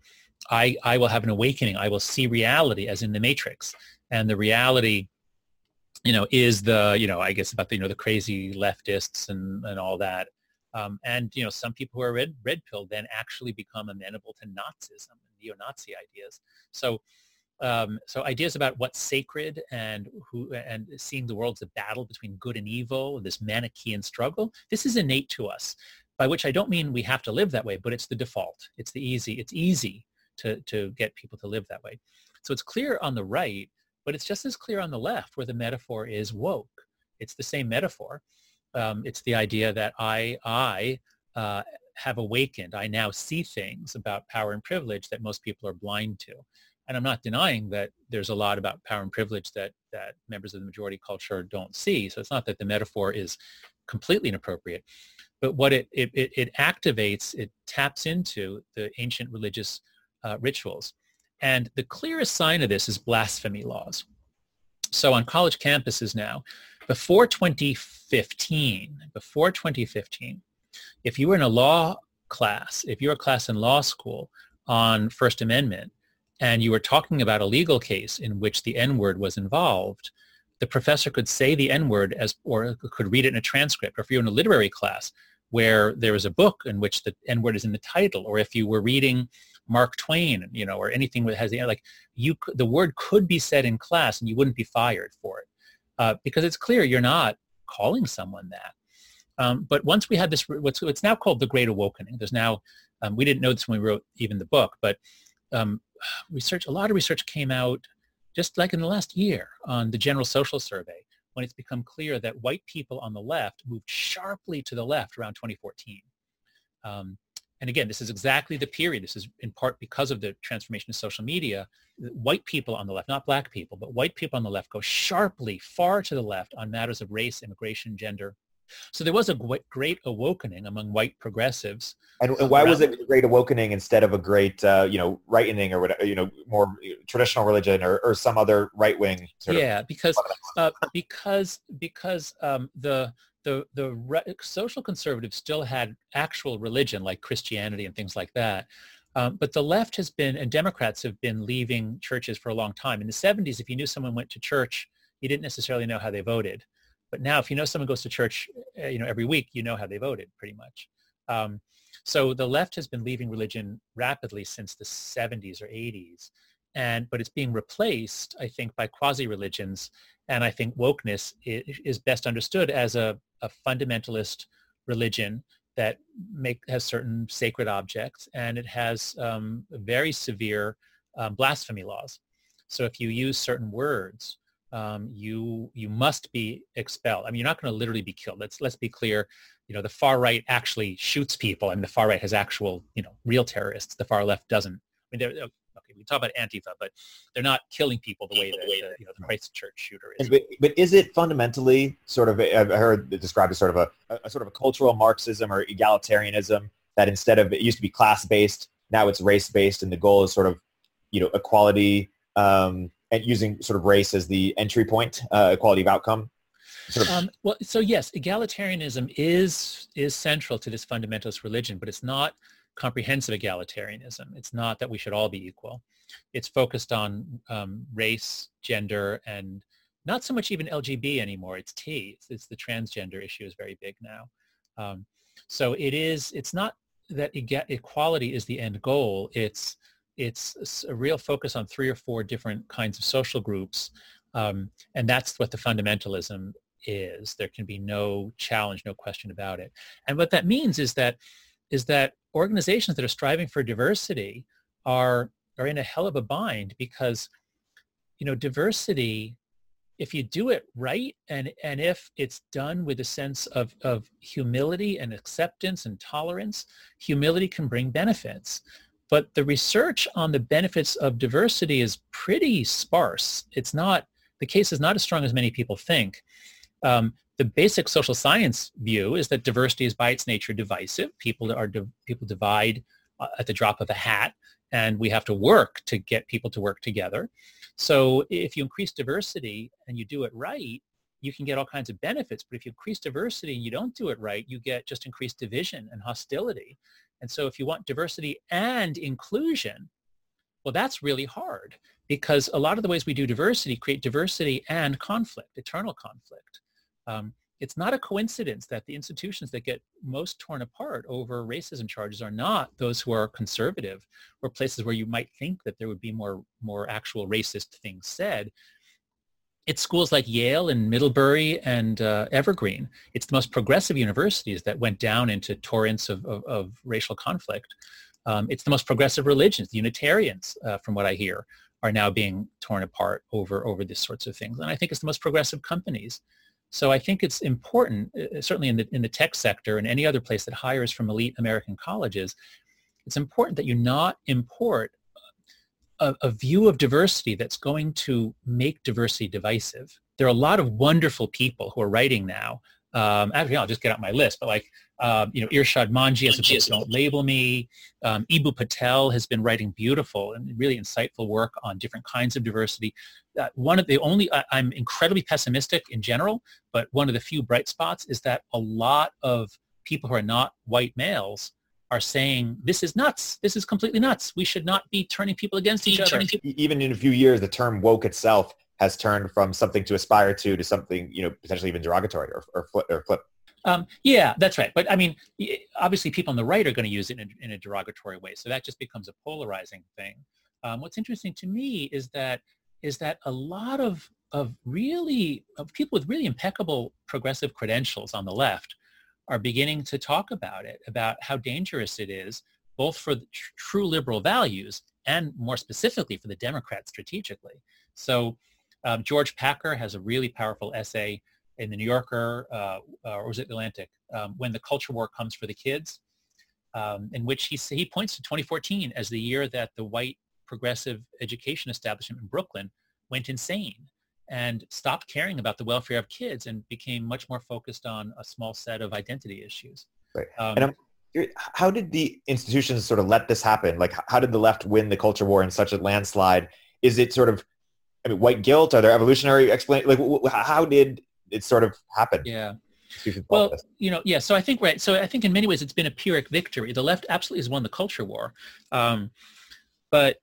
I, I will have an awakening. I will see reality as in the matrix. And the reality, you know, is the, you know, I guess about the, you know, the crazy leftists and, and all that. Um, and, you know, some people who are red, red pilled then actually become amenable to Nazism and neo-Nazi ideas. So um, so ideas about what's sacred and who and seeing the world as a battle between good and evil, this Manichaean struggle, this is innate to us. By which I don't mean we have to live that way, but it's the default. It's the easy. It's easy to to get people to live that way. So it's clear on the right, but it's just as clear on the left, where the metaphor is woke. It's the same metaphor. Um, it's the idea that I I uh, have awakened. I now see things about power and privilege that most people are blind to and I'm not denying that there's a lot about power and privilege that that members of the majority culture don't see. So it's not that the metaphor is completely inappropriate, but what it it, it, activates, it taps into the ancient religious uh, rituals, and the clearest sign of this is blasphemy laws. So on college campuses now, before 2015, before 2015, if you were in a law class, if you were a class in law school on First Amendment, and you were talking about a legal case in which the N-word was involved, the professor could say the N-word as, or could read it in a transcript. Or if you're in a literary class where there is a book in which the N-word is in the title, or if you were reading Mark Twain, you know, or anything that has the like, you the word could be said in class and you wouldn't be fired for it uh, because it's clear you're not calling someone that. Um, but once we had this, what's, what's now called the Great Awakening. There's now, um, we didn't know this when we wrote even the book, but um, research, a lot of research came out just like in the last year on the General Social Survey when it's become clear that white people on the left moved sharply to the left around 2014. Um, and again, this is exactly the period. This is in part because of the transformation of social media. White people on the left, not black people, but white people on the left go sharply far to the left on matters of race, immigration, gender, so there was a great awakening among white progressives. And, and why was it a great awakening instead of a great, uh, you know, right-wing or whatever, you know, more traditional religion or, or some other right-wing yeah, of? because uh, because because um, the the the re- social conservatives still had actual religion like Christianity and things like that. Um, but the left has been, and Democrats have been leaving churches for a long time. In the 70s, if you knew someone went to church, you didn't necessarily know how they voted. But now, if you know someone goes to church, eh, you know, every week, you know how they voted pretty much. Um, so the left has been leaving religion rapidly since the 70s or 80s. And, but it's being replaced, I think, by quasi-religions. And I think wokeness is best understood as a, a fundamentalist religion that make has certain sacred objects, and it has um, very severe um, blasphemy laws. So if you use certain words, um, you you must be expelled. I mean, you're not going to literally be killed. Let's let's be clear. You know, the far right actually shoots people, and the far right has actual, you know, real terrorists. The far left doesn't. I mean, they're, okay, we talk about Antifa, but they're not killing people the way that the, you know the Christchurch shooter is. But, but is it fundamentally sort of? I've heard it described as sort of a, a sort of a cultural Marxism or egalitarianism that instead of it used to be class based, now it's race based, and the goal is sort of you know equality um, and using sort of race as the entry point, uh, equality of outcome. Sort of. um, well, so yes, egalitarianism is is central to this fundamentalist religion, but it's not comprehensive egalitarianism. It's not that we should all be equal. It's focused on um, race, gender, and not so much even LGB anymore. It's T. It's, it's the transgender issue is very big now. Um, so it is. It's not that equality is the end goal. It's it's a real focus on three or four different kinds of social groups, um, and that's what the fundamentalism is. There can be no challenge, no question about it. And what that means is that is that organizations that are striving for diversity are are in a hell of a bind because you know diversity if you do it right and and if it's done with a sense of of humility and acceptance and tolerance humility can bring benefits but the research on the benefits of diversity is pretty sparse it's not the case is not as strong as many people think um, the basic social science view is that diversity is by its nature divisive. People are people divide uh, at the drop of a hat, and we have to work to get people to work together. So if you increase diversity and you do it right, you can get all kinds of benefits. But if you increase diversity and you don't do it right, you get just increased division and hostility. And so if you want diversity and inclusion, well, that's really hard because a lot of the ways we do diversity create diversity and conflict, eternal conflict. Um, it's not a coincidence that the institutions that get most torn apart over racism charges are not those who are conservative or places where you might think that there would be more, more actual racist things said. It's schools like Yale and Middlebury and uh, Evergreen. It's the most progressive universities that went down into torrents of, of, of racial conflict. Um, it's the most progressive religions. The Unitarians, uh, from what I hear, are now being torn apart over, over these sorts of things. And I think it's the most progressive companies so I think it's important, uh, uh, certainly in the, in the tech sector and any other place that hires from elite American colleges, it's important that you not import a, a, view of diversity that's going to make diversity divisive. There are a lot of wonderful people who are writing now. Um, actually, I'll just get out my list, but like, um, you know, Irshad Manji has a book, Don't Label Me. Um, Eboo Patel has been writing beautiful and really insightful work on different kinds of diversity uh, one of the only, I, I'm incredibly pessimistic in general, but one of the few bright spots is that a lot of people who are not white males are saying this is nuts. This is completely nuts. We should not be turning people against each other. Even in a few years, the term woke itself has turned from something to aspire to to something, you know, potentially even derogatory or, or, flip, or flip. Um, yeah, that's right. But I mean, obviously people on the right are going to use it in, in a derogatory way. So that just becomes a polarizing thing. Um, what's interesting to me is that is that a lot of, of really, of people with really impeccable progressive credentials on the left are beginning to talk about it, about how dangerous it is, both for tr- true liberal values and more specifically for the Democrats strategically. So um, George Packer has a really powerful essay in the New Yorker, uh, or was it Atlantic, um, when the culture war comes for the kids, um, in which he, he points to 2014 as the year that the white progressive education establishment in Brooklyn went insane and stopped caring about the welfare of kids and became much more focused on a small set of identity issues. Right. Um, and I'm, how did the institutions sort of let this happen? Like, how did the left win the culture war in such a landslide? Is it sort of, I mean, white guilt? Are there evolutionary explain? Like, how did it sort of happen? Yeah. Well, you know, yeah. So I think right. So I think in many ways it's been a Pyrrhic victory. The left absolutely has won the culture war, um, but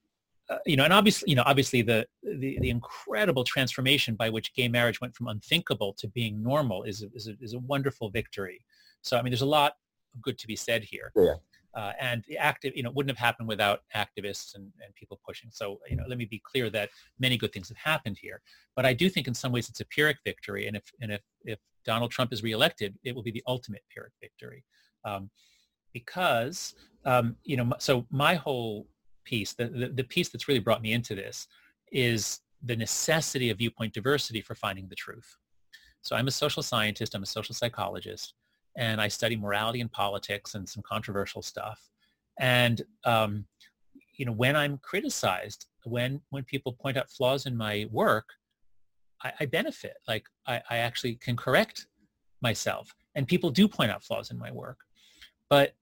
uh, you know, and obviously, you know, obviously the, the, the incredible transformation by which gay marriage went from unthinkable to being normal is a, is a, is a wonderful victory. So, I mean, there's a lot of good to be said here. Yeah. Uh, and the active, you know, wouldn't have happened without activists and, and people pushing. So, you know, let me be clear that many good things have happened here. But I do think in some ways it's a Pyrrhic victory. And if, and if, if Donald Trump is reelected, it will be the ultimate Pyrrhic victory. um, because um, you know, so my whole piece, the, the, the piece that's really brought me into this is the necessity of viewpoint diversity for finding the truth. So I'm a social scientist, I'm a social psychologist, and I study morality and politics and some controversial stuff. And um, you know, when I'm criticized, when when people point out flaws in my work, I, I benefit. Like I, I actually can correct myself, and people do point out flaws in my work. But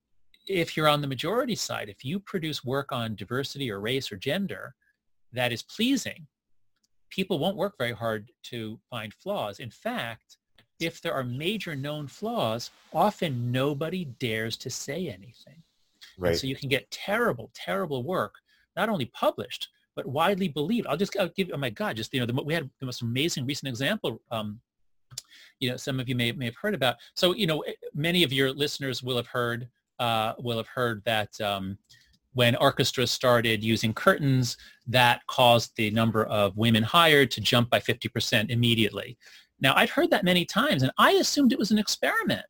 if you're on the majority side, if you produce work on diversity or race or gender that is pleasing, people won't work very hard to find flaws. In fact, if there are major known flaws, often nobody dares to say anything. Right. And so you can get terrible, terrible work, not only published, but widely believed. I'll just I'll give, oh my God, just, you know, the, we had the most amazing recent example, um, you know, some of you may, may have heard about. So, you know, eh, many of your listeners will have heard uh, will have heard that um, when orchestras started using curtains, that caused the number of women hired to jump by 50% immediately. Now, I'd heard that many times, and I assumed it was an experiment.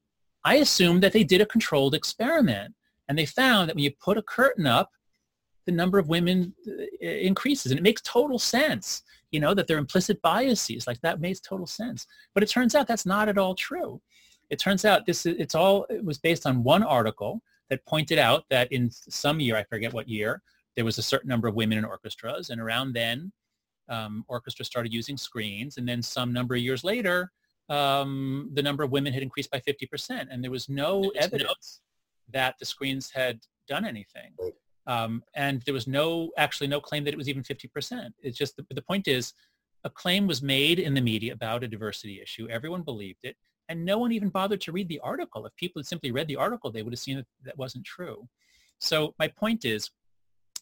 I assumed that they did a controlled experiment, and they found that when you put a curtain up, the number of women uh, increases, and it makes total sense. You know that there are implicit biases, like that makes total sense. But it turns out that's not at all true. It turns out this it's all it was based on one article that pointed out that in some year, I forget what year, there was a certain number of women in orchestras, and around then, um, orchestras started using screens, and then some number of years later, um, the number of women had increased by 50%, and there was no evidence that the screens had done anything. Um, and there was no, actually no claim that it was even 50%. It's just, the, the point is, a claim was made in the media about a diversity issue. Everyone believed it and no one even bothered to read the article. If people had simply read the article, they would have seen that that wasn't true. So my point is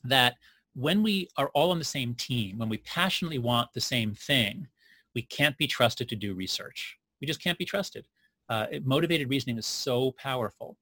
that when we are all on the same team, when we passionately want the same thing, we can't be trusted to do research. We just can't be trusted. Uh, motivated reasoning is so powerful.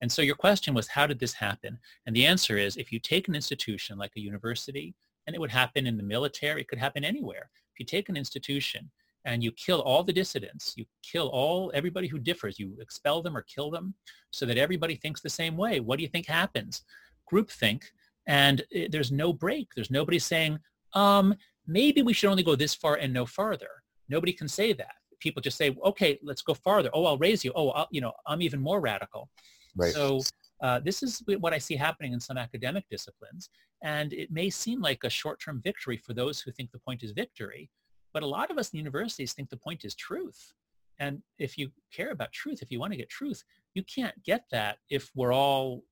And so your question was, how did this happen? And the answer is, if you take an institution like a university, and it would happen in the military, it could happen anywhere. If you take an institution and you kill all the dissidents. You kill all everybody who differs. You expel them or kill them so that everybody thinks the same way. What do you think happens? Groupthink, and it, there's no break. There's nobody saying, um, maybe we should only go this far and no farther. Nobody can say that. People just say, okay, let's go farther. Oh, I'll raise you. Oh, I'll, you know, I'm even more radical. Right. So uh, this is what I see happening in some academic disciplines. And it may seem like a short-term victory for those who think the point is victory, but a lot of us in universities think the point is truth. And if you care about truth, if you want to get truth, you can't get that if we're all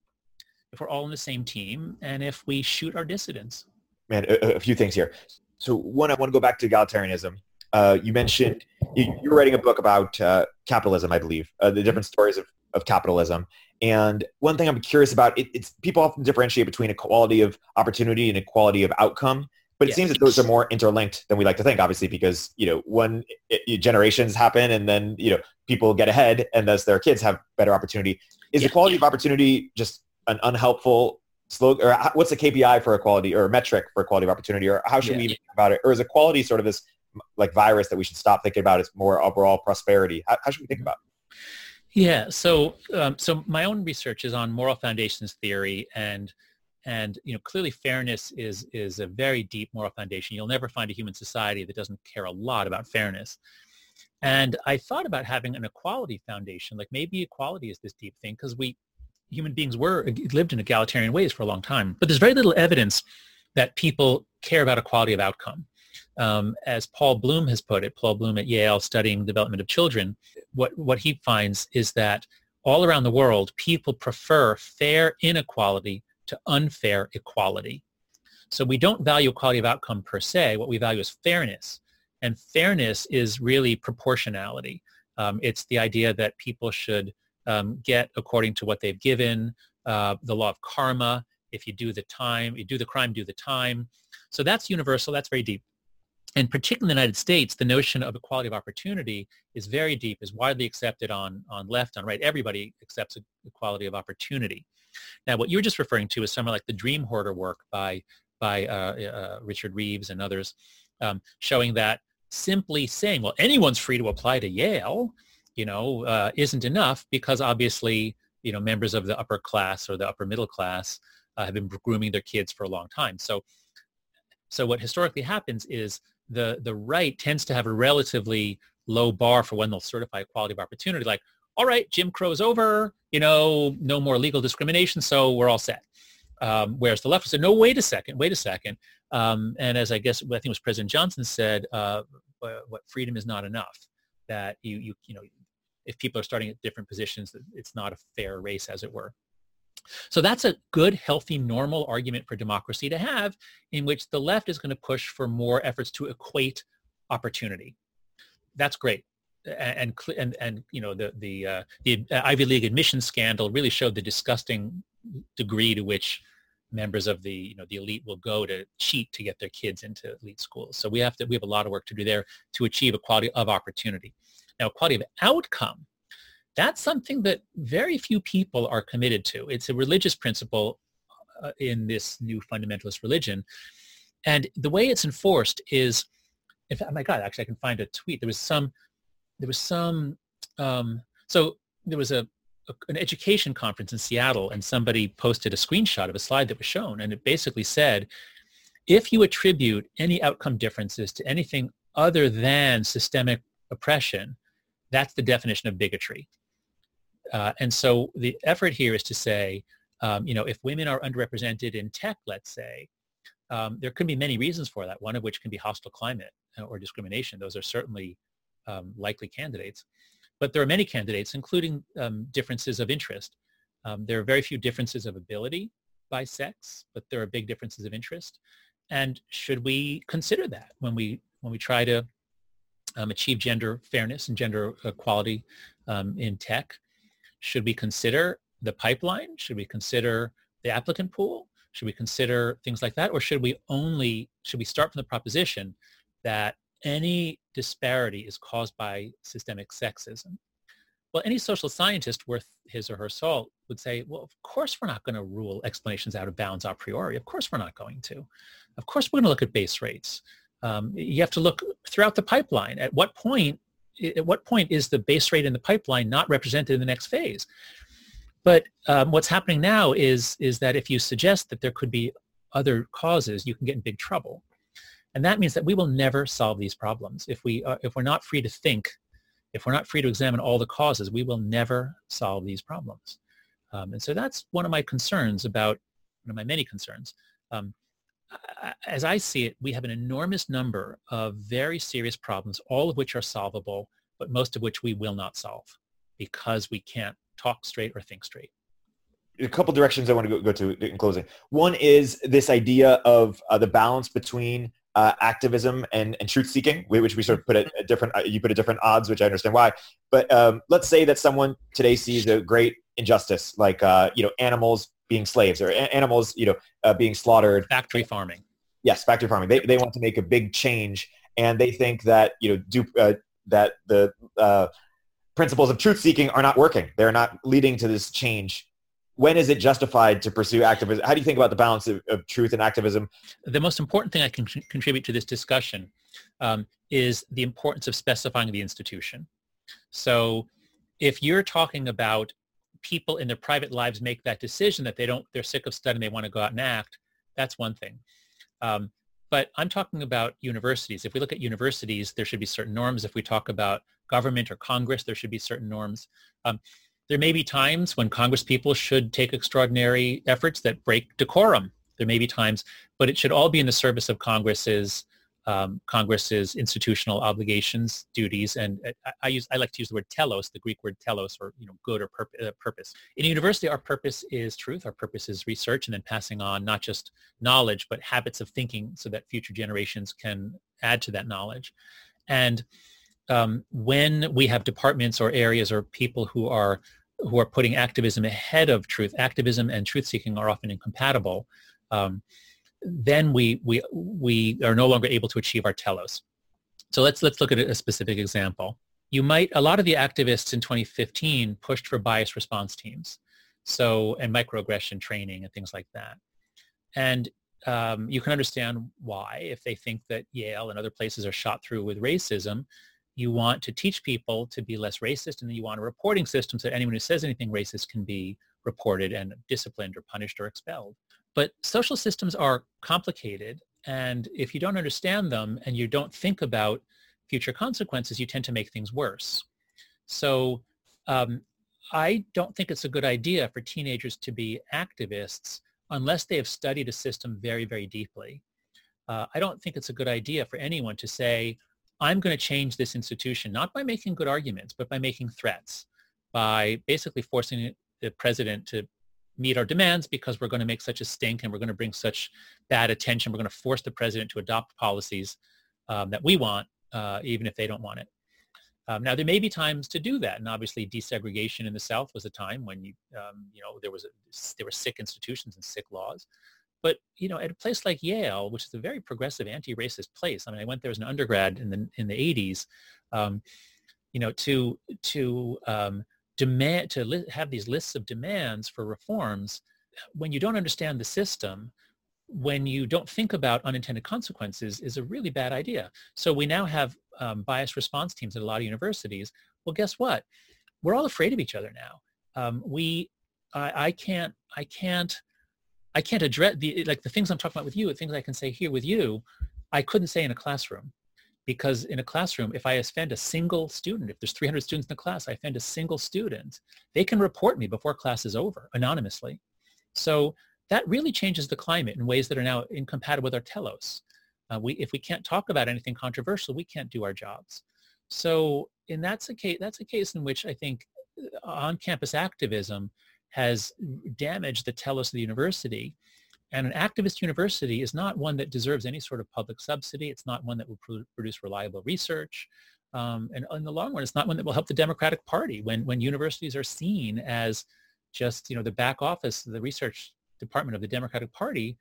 if we're all in the same team and if we shoot our dissidents. Man, a, a few things here. So one, I want to go back to egalitarianism. Uh, you mentioned you, you, were writing a book about uh, capitalism, I believe, uh, the different stories of, of capitalism. And one thing I'm curious about, it, it's people often differentiate between equality of opportunity and equality of outcome. But it seems that those are more interlinked than we like to think, obviously, because you know when it, it, generations happen, and then you know people get ahead, and thus their kids have better opportunity. Is yeah. equality of opportunity just an unhelpful slogan, or what's the KPI for equality or metric for equality of opportunity, or how should yeah. we even think about it, or is equality sort of this like virus that we should stop thinking about as more overall prosperity? How, how should we think about? It? Yeah, so um, so my own research is on moral foundations theory and and you know, clearly fairness is, is a very deep moral foundation. You'll never find a human society that doesn't care a lot about fairness. And I thought about having an equality foundation, like maybe equality is this deep thing because we human beings were lived in egalitarian ways for a long time. But there's very little evidence that people care about equality of outcome. Um, as Paul Bloom has put it, Paul Bloom at Yale studying development of children, what, what he finds is that all around the world, people prefer fair inequality to unfair equality. So we don't value equality of outcome per se. What we value is fairness. And fairness is really proportionality. Um, it's the idea that people should um, get according to what they've given, uh, the law of karma. If you do the time, you do the crime, do the time. So that's universal. That's very deep. And particularly in the United States, the notion of equality of opportunity is very deep, is widely accepted on, on left, on right. Everybody accepts equality of opportunity. Now, what you were just referring to is somewhere like the Dream Hoarder work by, by uh, uh, Richard Reeves and others, um, showing that simply saying, well, anyone's free to apply to Yale, you know, uh, isn't enough because obviously you know, members of the upper class or the upper middle class uh, have been grooming their kids for a long time. So, so what historically happens is the the right tends to have a relatively low bar for when they'll certify equality of opportunity. Like, all right, Jim Crow's over, you know, no more legal discrimination, so we're all set. Um, whereas the left said, no, wait a second, wait a second. Um, and as I guess I think it was President Johnson said, uh, what freedom is not enough. That you you you know, if people are starting at different positions, it's not a fair race, as it were. So that's a good, healthy, normal argument for democracy to have, in which the left is going to push for more efforts to equate opportunity. That's great and and and you know the the uh, the Ivy League admission scandal really showed the disgusting degree to which members of the you know the elite will go to cheat to get their kids into elite schools. So we have to we have a lot of work to do there to achieve equality of opportunity. Now, equality of outcome, that's something that very few people are committed to. It's a religious principle uh, in this new fundamentalist religion, and the way it's enforced is, if oh my God, actually I can find a tweet. There was some, there was some, um, so there was a an education conference in Seattle and somebody posted a screenshot of a slide that was shown and it basically said, if you attribute any outcome differences to anything other than systemic oppression, that's the definition of bigotry. Uh, and so the effort here is to say, um, you know, if women are underrepresented in tech, let's say, um, there could be many reasons for that, one of which can be hostile climate uh, or discrimination. Those are certainly um, likely candidates. But there are many candidates, including um, differences of interest. Um, there are very few differences of ability by sex, but there are big differences of interest. And should we consider that when we when we try to um, achieve gender fairness and gender equality um, in tech? Should we consider the pipeline? Should we consider the applicant pool? Should we consider things like that? Or should we only, should we start from the proposition that any disparity is caused by systemic sexism. Well, any social scientist worth his or her salt would say, well, of course we're not going to rule explanations out of bounds a priori. Of course we're not going to. Of course we're going to look at base rates. Um, you have to look throughout the pipeline. At what point, at what point is the base rate in the pipeline not represented in the next phase? But um, what's happening now is, is that if you suggest that there could be other causes, you can get in big trouble. And that means that we will never solve these problems. If, we, uh, if we're not free to think, if we're not free to examine all the causes, we will never solve these problems. Um, and so that's one of my concerns about, one of my many concerns. Um, as I see it, we have an enormous number of very serious problems, all of which are solvable, but most of which we will not solve because we can't talk straight or think straight a couple directions I want to go, go, to in closing. One is this idea of uh, the balance between uh, activism and, and truth seeking, which we sort of put at a different, uh, you put a different odds, which I understand why. But um, let's say that someone today sees a great injustice, like, uh, you know, animals being slaves or a- animals, you know, uh, being slaughtered. Factory farming. Yes, factory farming. They, they want to make a big change and they think that, you know, do, uh, that the uh, principles of truth seeking are not working. They're not leading to this change when is it justified to pursue activism? How do you think about the balance of, of truth and activism? The most important thing I can contribute to this discussion um, is the importance of specifying the institution. So if you're talking about people in their private lives make that decision that they don't, they're sick of studying, they want to go out and act, that's one thing. Um, but I'm talking about universities. If we look at universities, there should be certain norms. If we talk about government or Congress, there should be certain norms. Um, there may be times when Congress people should take extraordinary efforts that break decorum. There may be times, but it should all be in the service of Congress's um, Congress's institutional obligations, duties, and uh, I, I, use I like to use the word telos, the Greek word telos, or you know, good or. Uh, purpose. In a university, our purpose is truth. Our purpose is research, and then passing on not just knowledge, but habits of thinking, so that future generations can add to that knowledge. And um, when we have departments or areas or people who are who are putting activism ahead of truth, activism and truth seeking are often incompatible. Um, then we we we are no longer able to achieve our telos. So let's let's look at a specific example. You might a lot of the activists in 2015 pushed for bias response teams, so and microaggression training and things like that. And um, you can understand why if they think that Yale and other places are shot through with racism you want to teach people to be less racist and then you want a reporting system so that anyone who says anything racist can be reported and disciplined or punished or expelled. But social systems are complicated and if you don't understand them and you don't think about future consequences, you tend to make things worse. So um, I don't think it's a good idea for teenagers to be activists unless they have studied a system very, very deeply. Uh, I don't think it's a good idea for anyone to say, I'm going to change this institution, not by making good arguments, but by making threats, by basically forcing the president to meet our demands because we're going to make such a stink and we're going to bring such bad attention. We're going to force the president to adopt policies um, that we want, uh, even if they don't want it. Um, now, there may be times to do that, and obviously desegregation in the South was a time when you, um, you know, there was a, there were sick institutions and sick laws. But you know, at a place like Yale, which is a very progressive, anti-racist place, I mean, I went there as an undergrad in the in the 80s. Um, you know, to to um, demand to li- have these lists of demands for reforms, when you don't understand the system, when you don't think about unintended consequences is a really bad idea. So we now have um, bias response teams at a lot of universities. Well, guess what? We're all afraid of each other now. Um, we, I, I, can't, I can't, I can't address the like the things I'm talking about with you, the things I can say here with you, I couldn't say in a classroom because in a classroom, if I offend a single student, if there's 300 students in the class, I offend a single student, they can report me before class is over anonymously. So that really changes the climate in ways that are now incompatible with our telos. Uh, we, if we can't talk about anything controversial, we can't do our jobs. So and that's a case, that's a case in which I think uh, on-campus activism has damaged the telos of the university and an activist university is not one that deserves any sort of public subsidy. It's not one that will pr- produce reliable research. Um, and in the long run, it's not one that will help the Democratic Party when, when universities are seen as just, you know, the back office, the research department of the Democratic Party,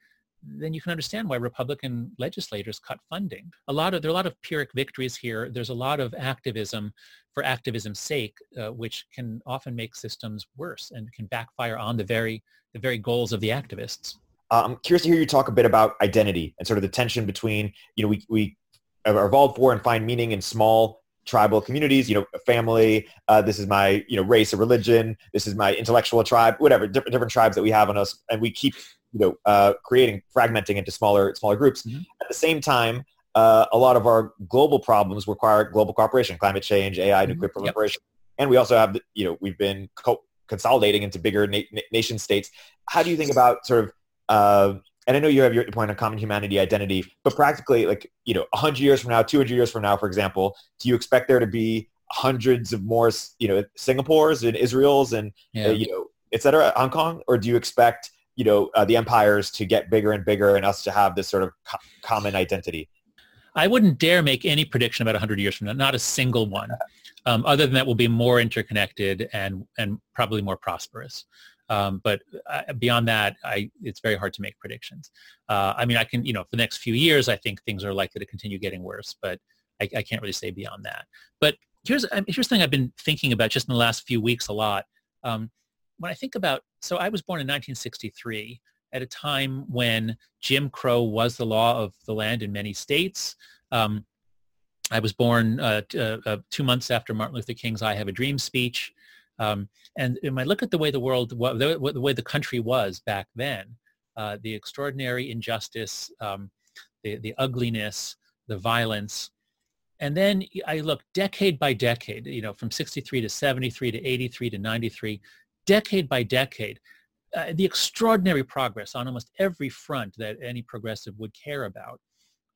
then you can understand why Republican legislators cut funding. A lot of there are a lot of Pyrrhic victories here. There's a lot of activism for activism's sake, uh, which can often make systems worse and can backfire on the very the very goals of the activists. Uh, I'm curious to hear you talk a bit about identity and sort of the tension between, you know, we, we evolved for and find meaning in small tribal communities, you know, family, uh, this is my, you know, race or religion, this is my intellectual tribe, whatever, different, different tribes that we have on us. And we keep, you know, uh, creating, fragmenting into smaller, smaller groups. Mm-hmm. At the same time, uh, a lot of our global problems require global cooperation, climate change, AI, mm-hmm. nuclear proliferation. Yep. And we also have, you know, we've been co- consolidating into bigger na- nation states. How do you think about sort of uh, and I know you have your point on common humanity identity, but practically, like you know, hundred years from now, two hundred years from now, for example, do you expect there to be hundreds of more, you know, Singapores and Israel's and yeah. uh, you know, et cetera, Hong Kong, or do you expect you know uh, the empires to get bigger and bigger and us to have this sort of co- common identity? I wouldn't dare make any prediction about 100 years from now, not a single one. Um, other than that, we'll be more interconnected and and probably more prosperous. Um, but uh, beyond that, I, it's very hard to make predictions. Uh, I mean, I can, you know, for the next few years, I think things are likely to continue getting worse, but I, I can't really say beyond that. But here's, here's the thing I've been thinking about just in the last few weeks a lot. Um, when I think about, so I was born in 1963 at a time when Jim Crow was the law of the land in many states. Um, I was born uh, t- uh, uh two months after Martin Luther King's I Have a Dream speech. Um, and when I look at the way the world, the, the way the country was back then, uh, the extraordinary injustice, um, the, the ugliness, the violence, and then I look decade by decade, you know, from 63 to 73 to 83 to 93, decade by decade, uh, the extraordinary progress on almost every front that any progressive would care about.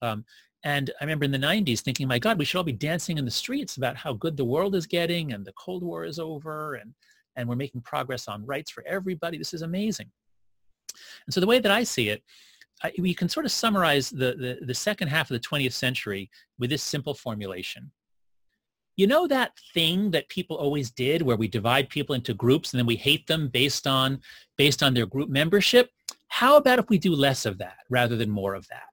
Um, and I remember in the 90s thinking, my God, we should all be dancing in the streets about how good the world is getting and the Cold War is over and, and we're making progress on rights for everybody. This is amazing. And so the way that I see it, I, we can sort of summarize the, the, the second half of the 20th century with this simple formulation. You know that thing that people always did where we divide people into groups and then we hate them based on, based on their group membership? How about if we do less of that rather than more of that?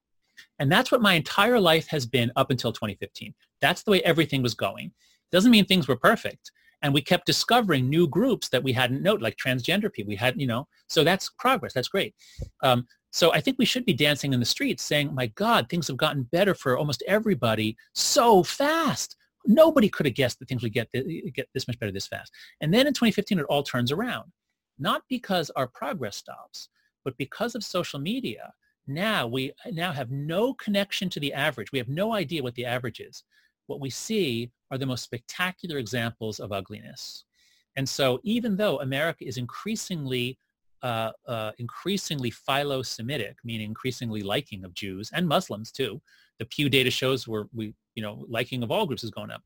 And that's what my entire life has been up until 2015. That's the way everything was going. Doesn't mean things were perfect. And we kept discovering new groups that we hadn't noted, like transgender people. We had, you know, so that's progress. That's great. Um, so I think we should be dancing in the streets saying, my God, things have gotten better for almost everybody so fast. Nobody could have guessed that things would get, get this much better this fast. And then in 2015, it all turns around. Not because our progress stops, but because of social media, now we now have no connection to the average. We have no idea what the average is. What we see are the most spectacular examples of ugliness. And so even though America is increasingly uh, uh, increasingly philo-Semitic, meaning increasingly liking of Jews and Muslims too. The Pew data shows where we, you know, liking of all groups is going up.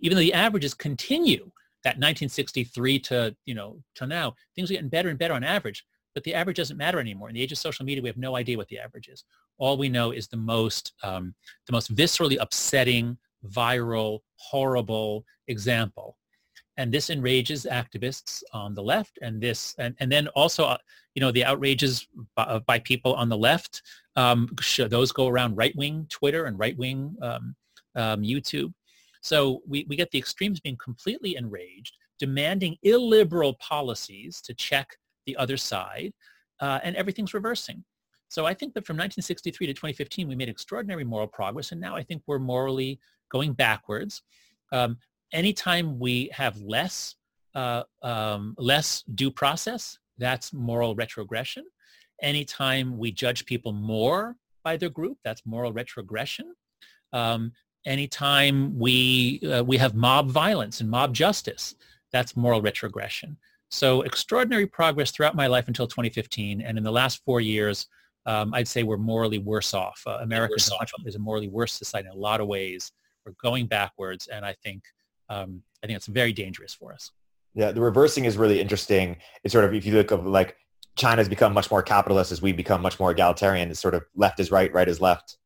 Even though the averages continue, that 1963 to, you know, to now, things are getting better and better on average, but the average doesn't matter anymore. In the age of social media, we have no idea what the average is. All we know is the most, um, the most viscerally upsetting, viral, horrible example and this enrages activists on the left and this and, and then also uh, you know the outrages by, by people on the left um, those go around right-wing twitter and right-wing um, um, youtube. So we, we get the extremes being completely enraged demanding illiberal policies to check the other side uh, and everything's reversing. So i think that from 1963 to 2015 we made extraordinary moral progress and now i think we're morally going backwards. Um, anytime we have less uh, um, less due process, that's moral retrogression. Anytime we judge people more by their group, that's moral retrogression. Um, anytime we uh, we have mob violence and mob justice, that's moral retrogression. So extraordinary progress throughout my life until 2015, and in the last four years, um, I'd say we're morally worse off. Uh, America is, is a morally worse society in a lot of ways. We're going backwards, and I think um, I think it's very dangerous for us. Yeah, the reversing is really interesting. It's sort of if you look of like China's become much more capitalist as we become much more egalitarian. It's sort of left is right, right is left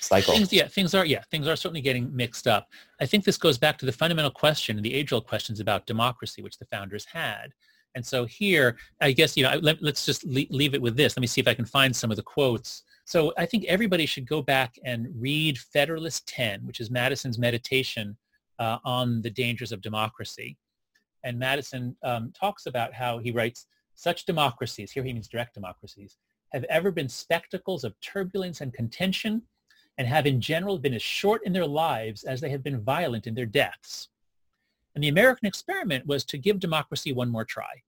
cycle. Things, yeah, things are yeah, things are certainly getting mixed up. I think this goes back to the fundamental question the age-old questions about democracy, which the founders had. And so here, I guess you know, let, us just leave it with this. Let me see if I can find some of the quotes. So I think everybody should go back and read Federalist 10, which is Madison's meditation uh, on the dangers of democracy. And Madison um, talks about how he writes, such democracies, here he means direct democracies, have ever been spectacles of turbulence and contention and have in general been as short in their lives as they have been violent in their deaths. And the American experiment was to give democracy one more try.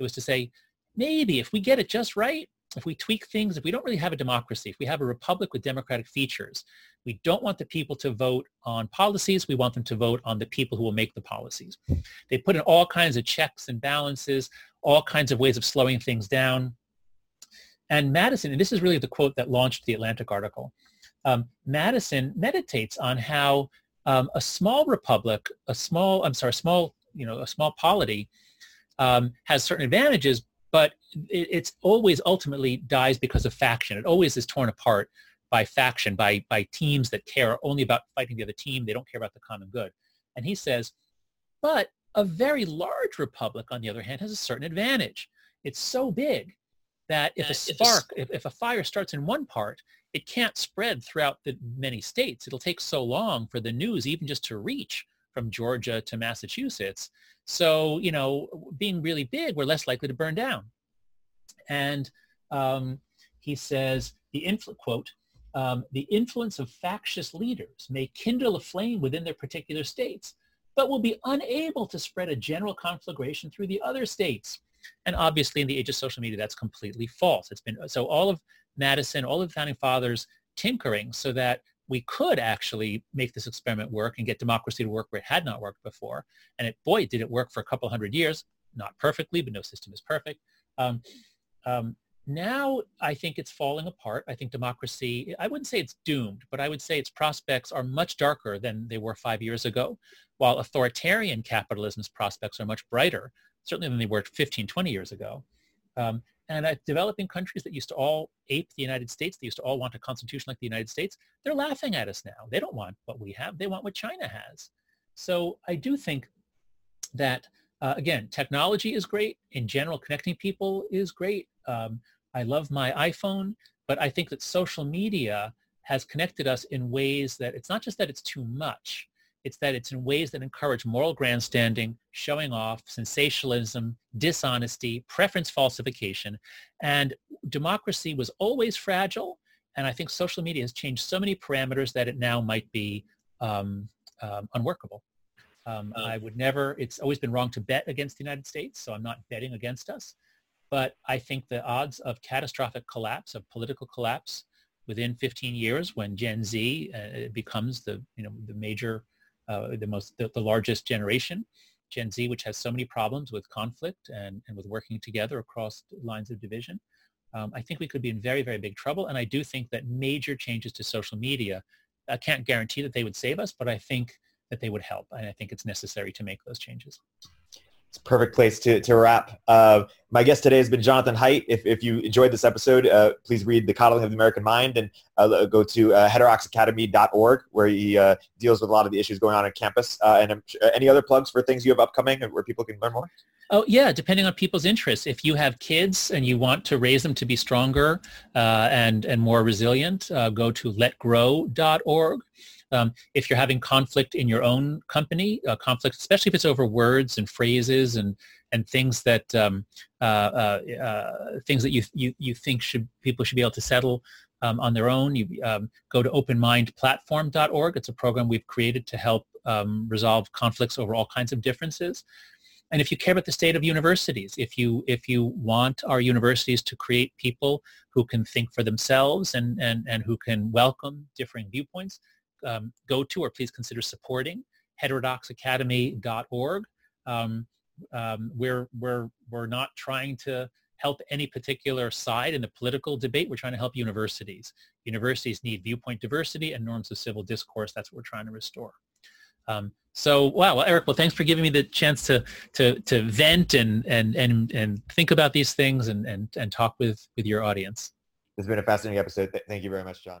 It was to say, maybe if we get it just right, if we tweak things, if we don't really have a democracy, if we have a republic with democratic features, we don't want the people to vote on policies. We want them to vote on the people who will make the policies. They put in all kinds of checks and balances, all kinds of ways of slowing things down. And Madison, and this is really the quote that launched the Atlantic article, um, Madison meditates on how um, a small republic, a small, I'm sorry, small, you know, a small polity um, has certain advantages, but it, it's always ultimately dies because of faction. It always is torn apart by faction, by, by teams that care only about fighting the other team. They don't care about the common good. And he says, but a very large republic, on the other hand, has a certain advantage. It's so big that if a uh, spark, if, if a fire starts in one part, it can't spread throughout the many states. It'll take so long for the news even just to reach from Georgia to Massachusetts. So, you know, being really big, we're less likely to burn down. And um, he says, the influ- quote, um, the influence of factious leaders may kindle a flame within their particular states, but will be unable to spread a general conflagration through the other states. And obviously in the age of social media, that's completely false. It's been, so all of Madison, all of the founding fathers tinkering so that we could actually make this experiment work and get democracy to work where it had not worked before. And it, boy, did it work for a couple hundred years, not perfectly, but no system is perfect. Um, um, now I think it's falling apart. I think democracy, I wouldn't say it's doomed, but I would say its prospects are much darker than they were five years ago, while authoritarian capitalism's prospects are much brighter, certainly than they were 15, 20 years ago. Um, and developing countries that used to all ape the United States, they used to all want a constitution like the United States, they're laughing at us now. They don't want what we have. They want what China has. So I do think that, uh, again, technology is great. In general, connecting people is great. Um, I love my iPhone, but I think that social media has connected us in ways that it's not just that it's too much, it's that it's in ways that encourage moral grandstanding, showing off, sensationalism, dishonesty, preference falsification. And democracy was always fragile. And I think social media has changed so many parameters that it now might be um, um, unworkable. Um, I would never, it's always been wrong to bet against the United States, so I'm not betting against us. But I think the odds of catastrophic collapse, of political collapse within 15 years when Gen Z uh, becomes the, you know, the major, uh, the most, the, the, largest generation, Gen Z, which has so many problems with conflict and, and with working together across lines of division, um, I think we could be in very, very big trouble. And I do think that major changes to social media, I can't guarantee that they would save us, but I think that they would help. And I think it's necessary to make those changes. It's a perfect place to, to wrap. Uh, my guest today has been Jonathan Haidt. If, if you enjoyed this episode, uh, please read The Coddling of the American Mind and uh, go to uh, heterodoxacademy.org where he uh, deals with a lot of the issues going on on campus. Uh, and um, any other plugs for things you have upcoming where people can learn more? Oh yeah, depending on people's interests. If you have kids and you want to raise them to be stronger uh, and and more resilient, uh, go to letgrow.org. Um, if you're having conflict in your own company, uh, conflict, especially if it's over words and phrases and and things that um, uh, uh, uh, things that you, you you think should people should be able to settle um, on their own, you um, go to openmindplatform.org. It's a program we've created to help um, resolve conflicts over all kinds of differences. And if you care about the state of universities, if you if you want our universities to create people who can think for themselves and and, and who can welcome differing viewpoints, um, go to or please consider supporting heterodoxacademy.org. Um, um, we're we're we're not trying to help any particular side in the political debate. We're trying to help universities. Universities need viewpoint diversity and norms of civil discourse. That's what we're trying to restore. Um, so wow, well, Erik, well, thanks for giving me the chance to to to vent and and and and think about these things and and and talk with with your audience. It's been a fascinating episode. Thank you very much, John.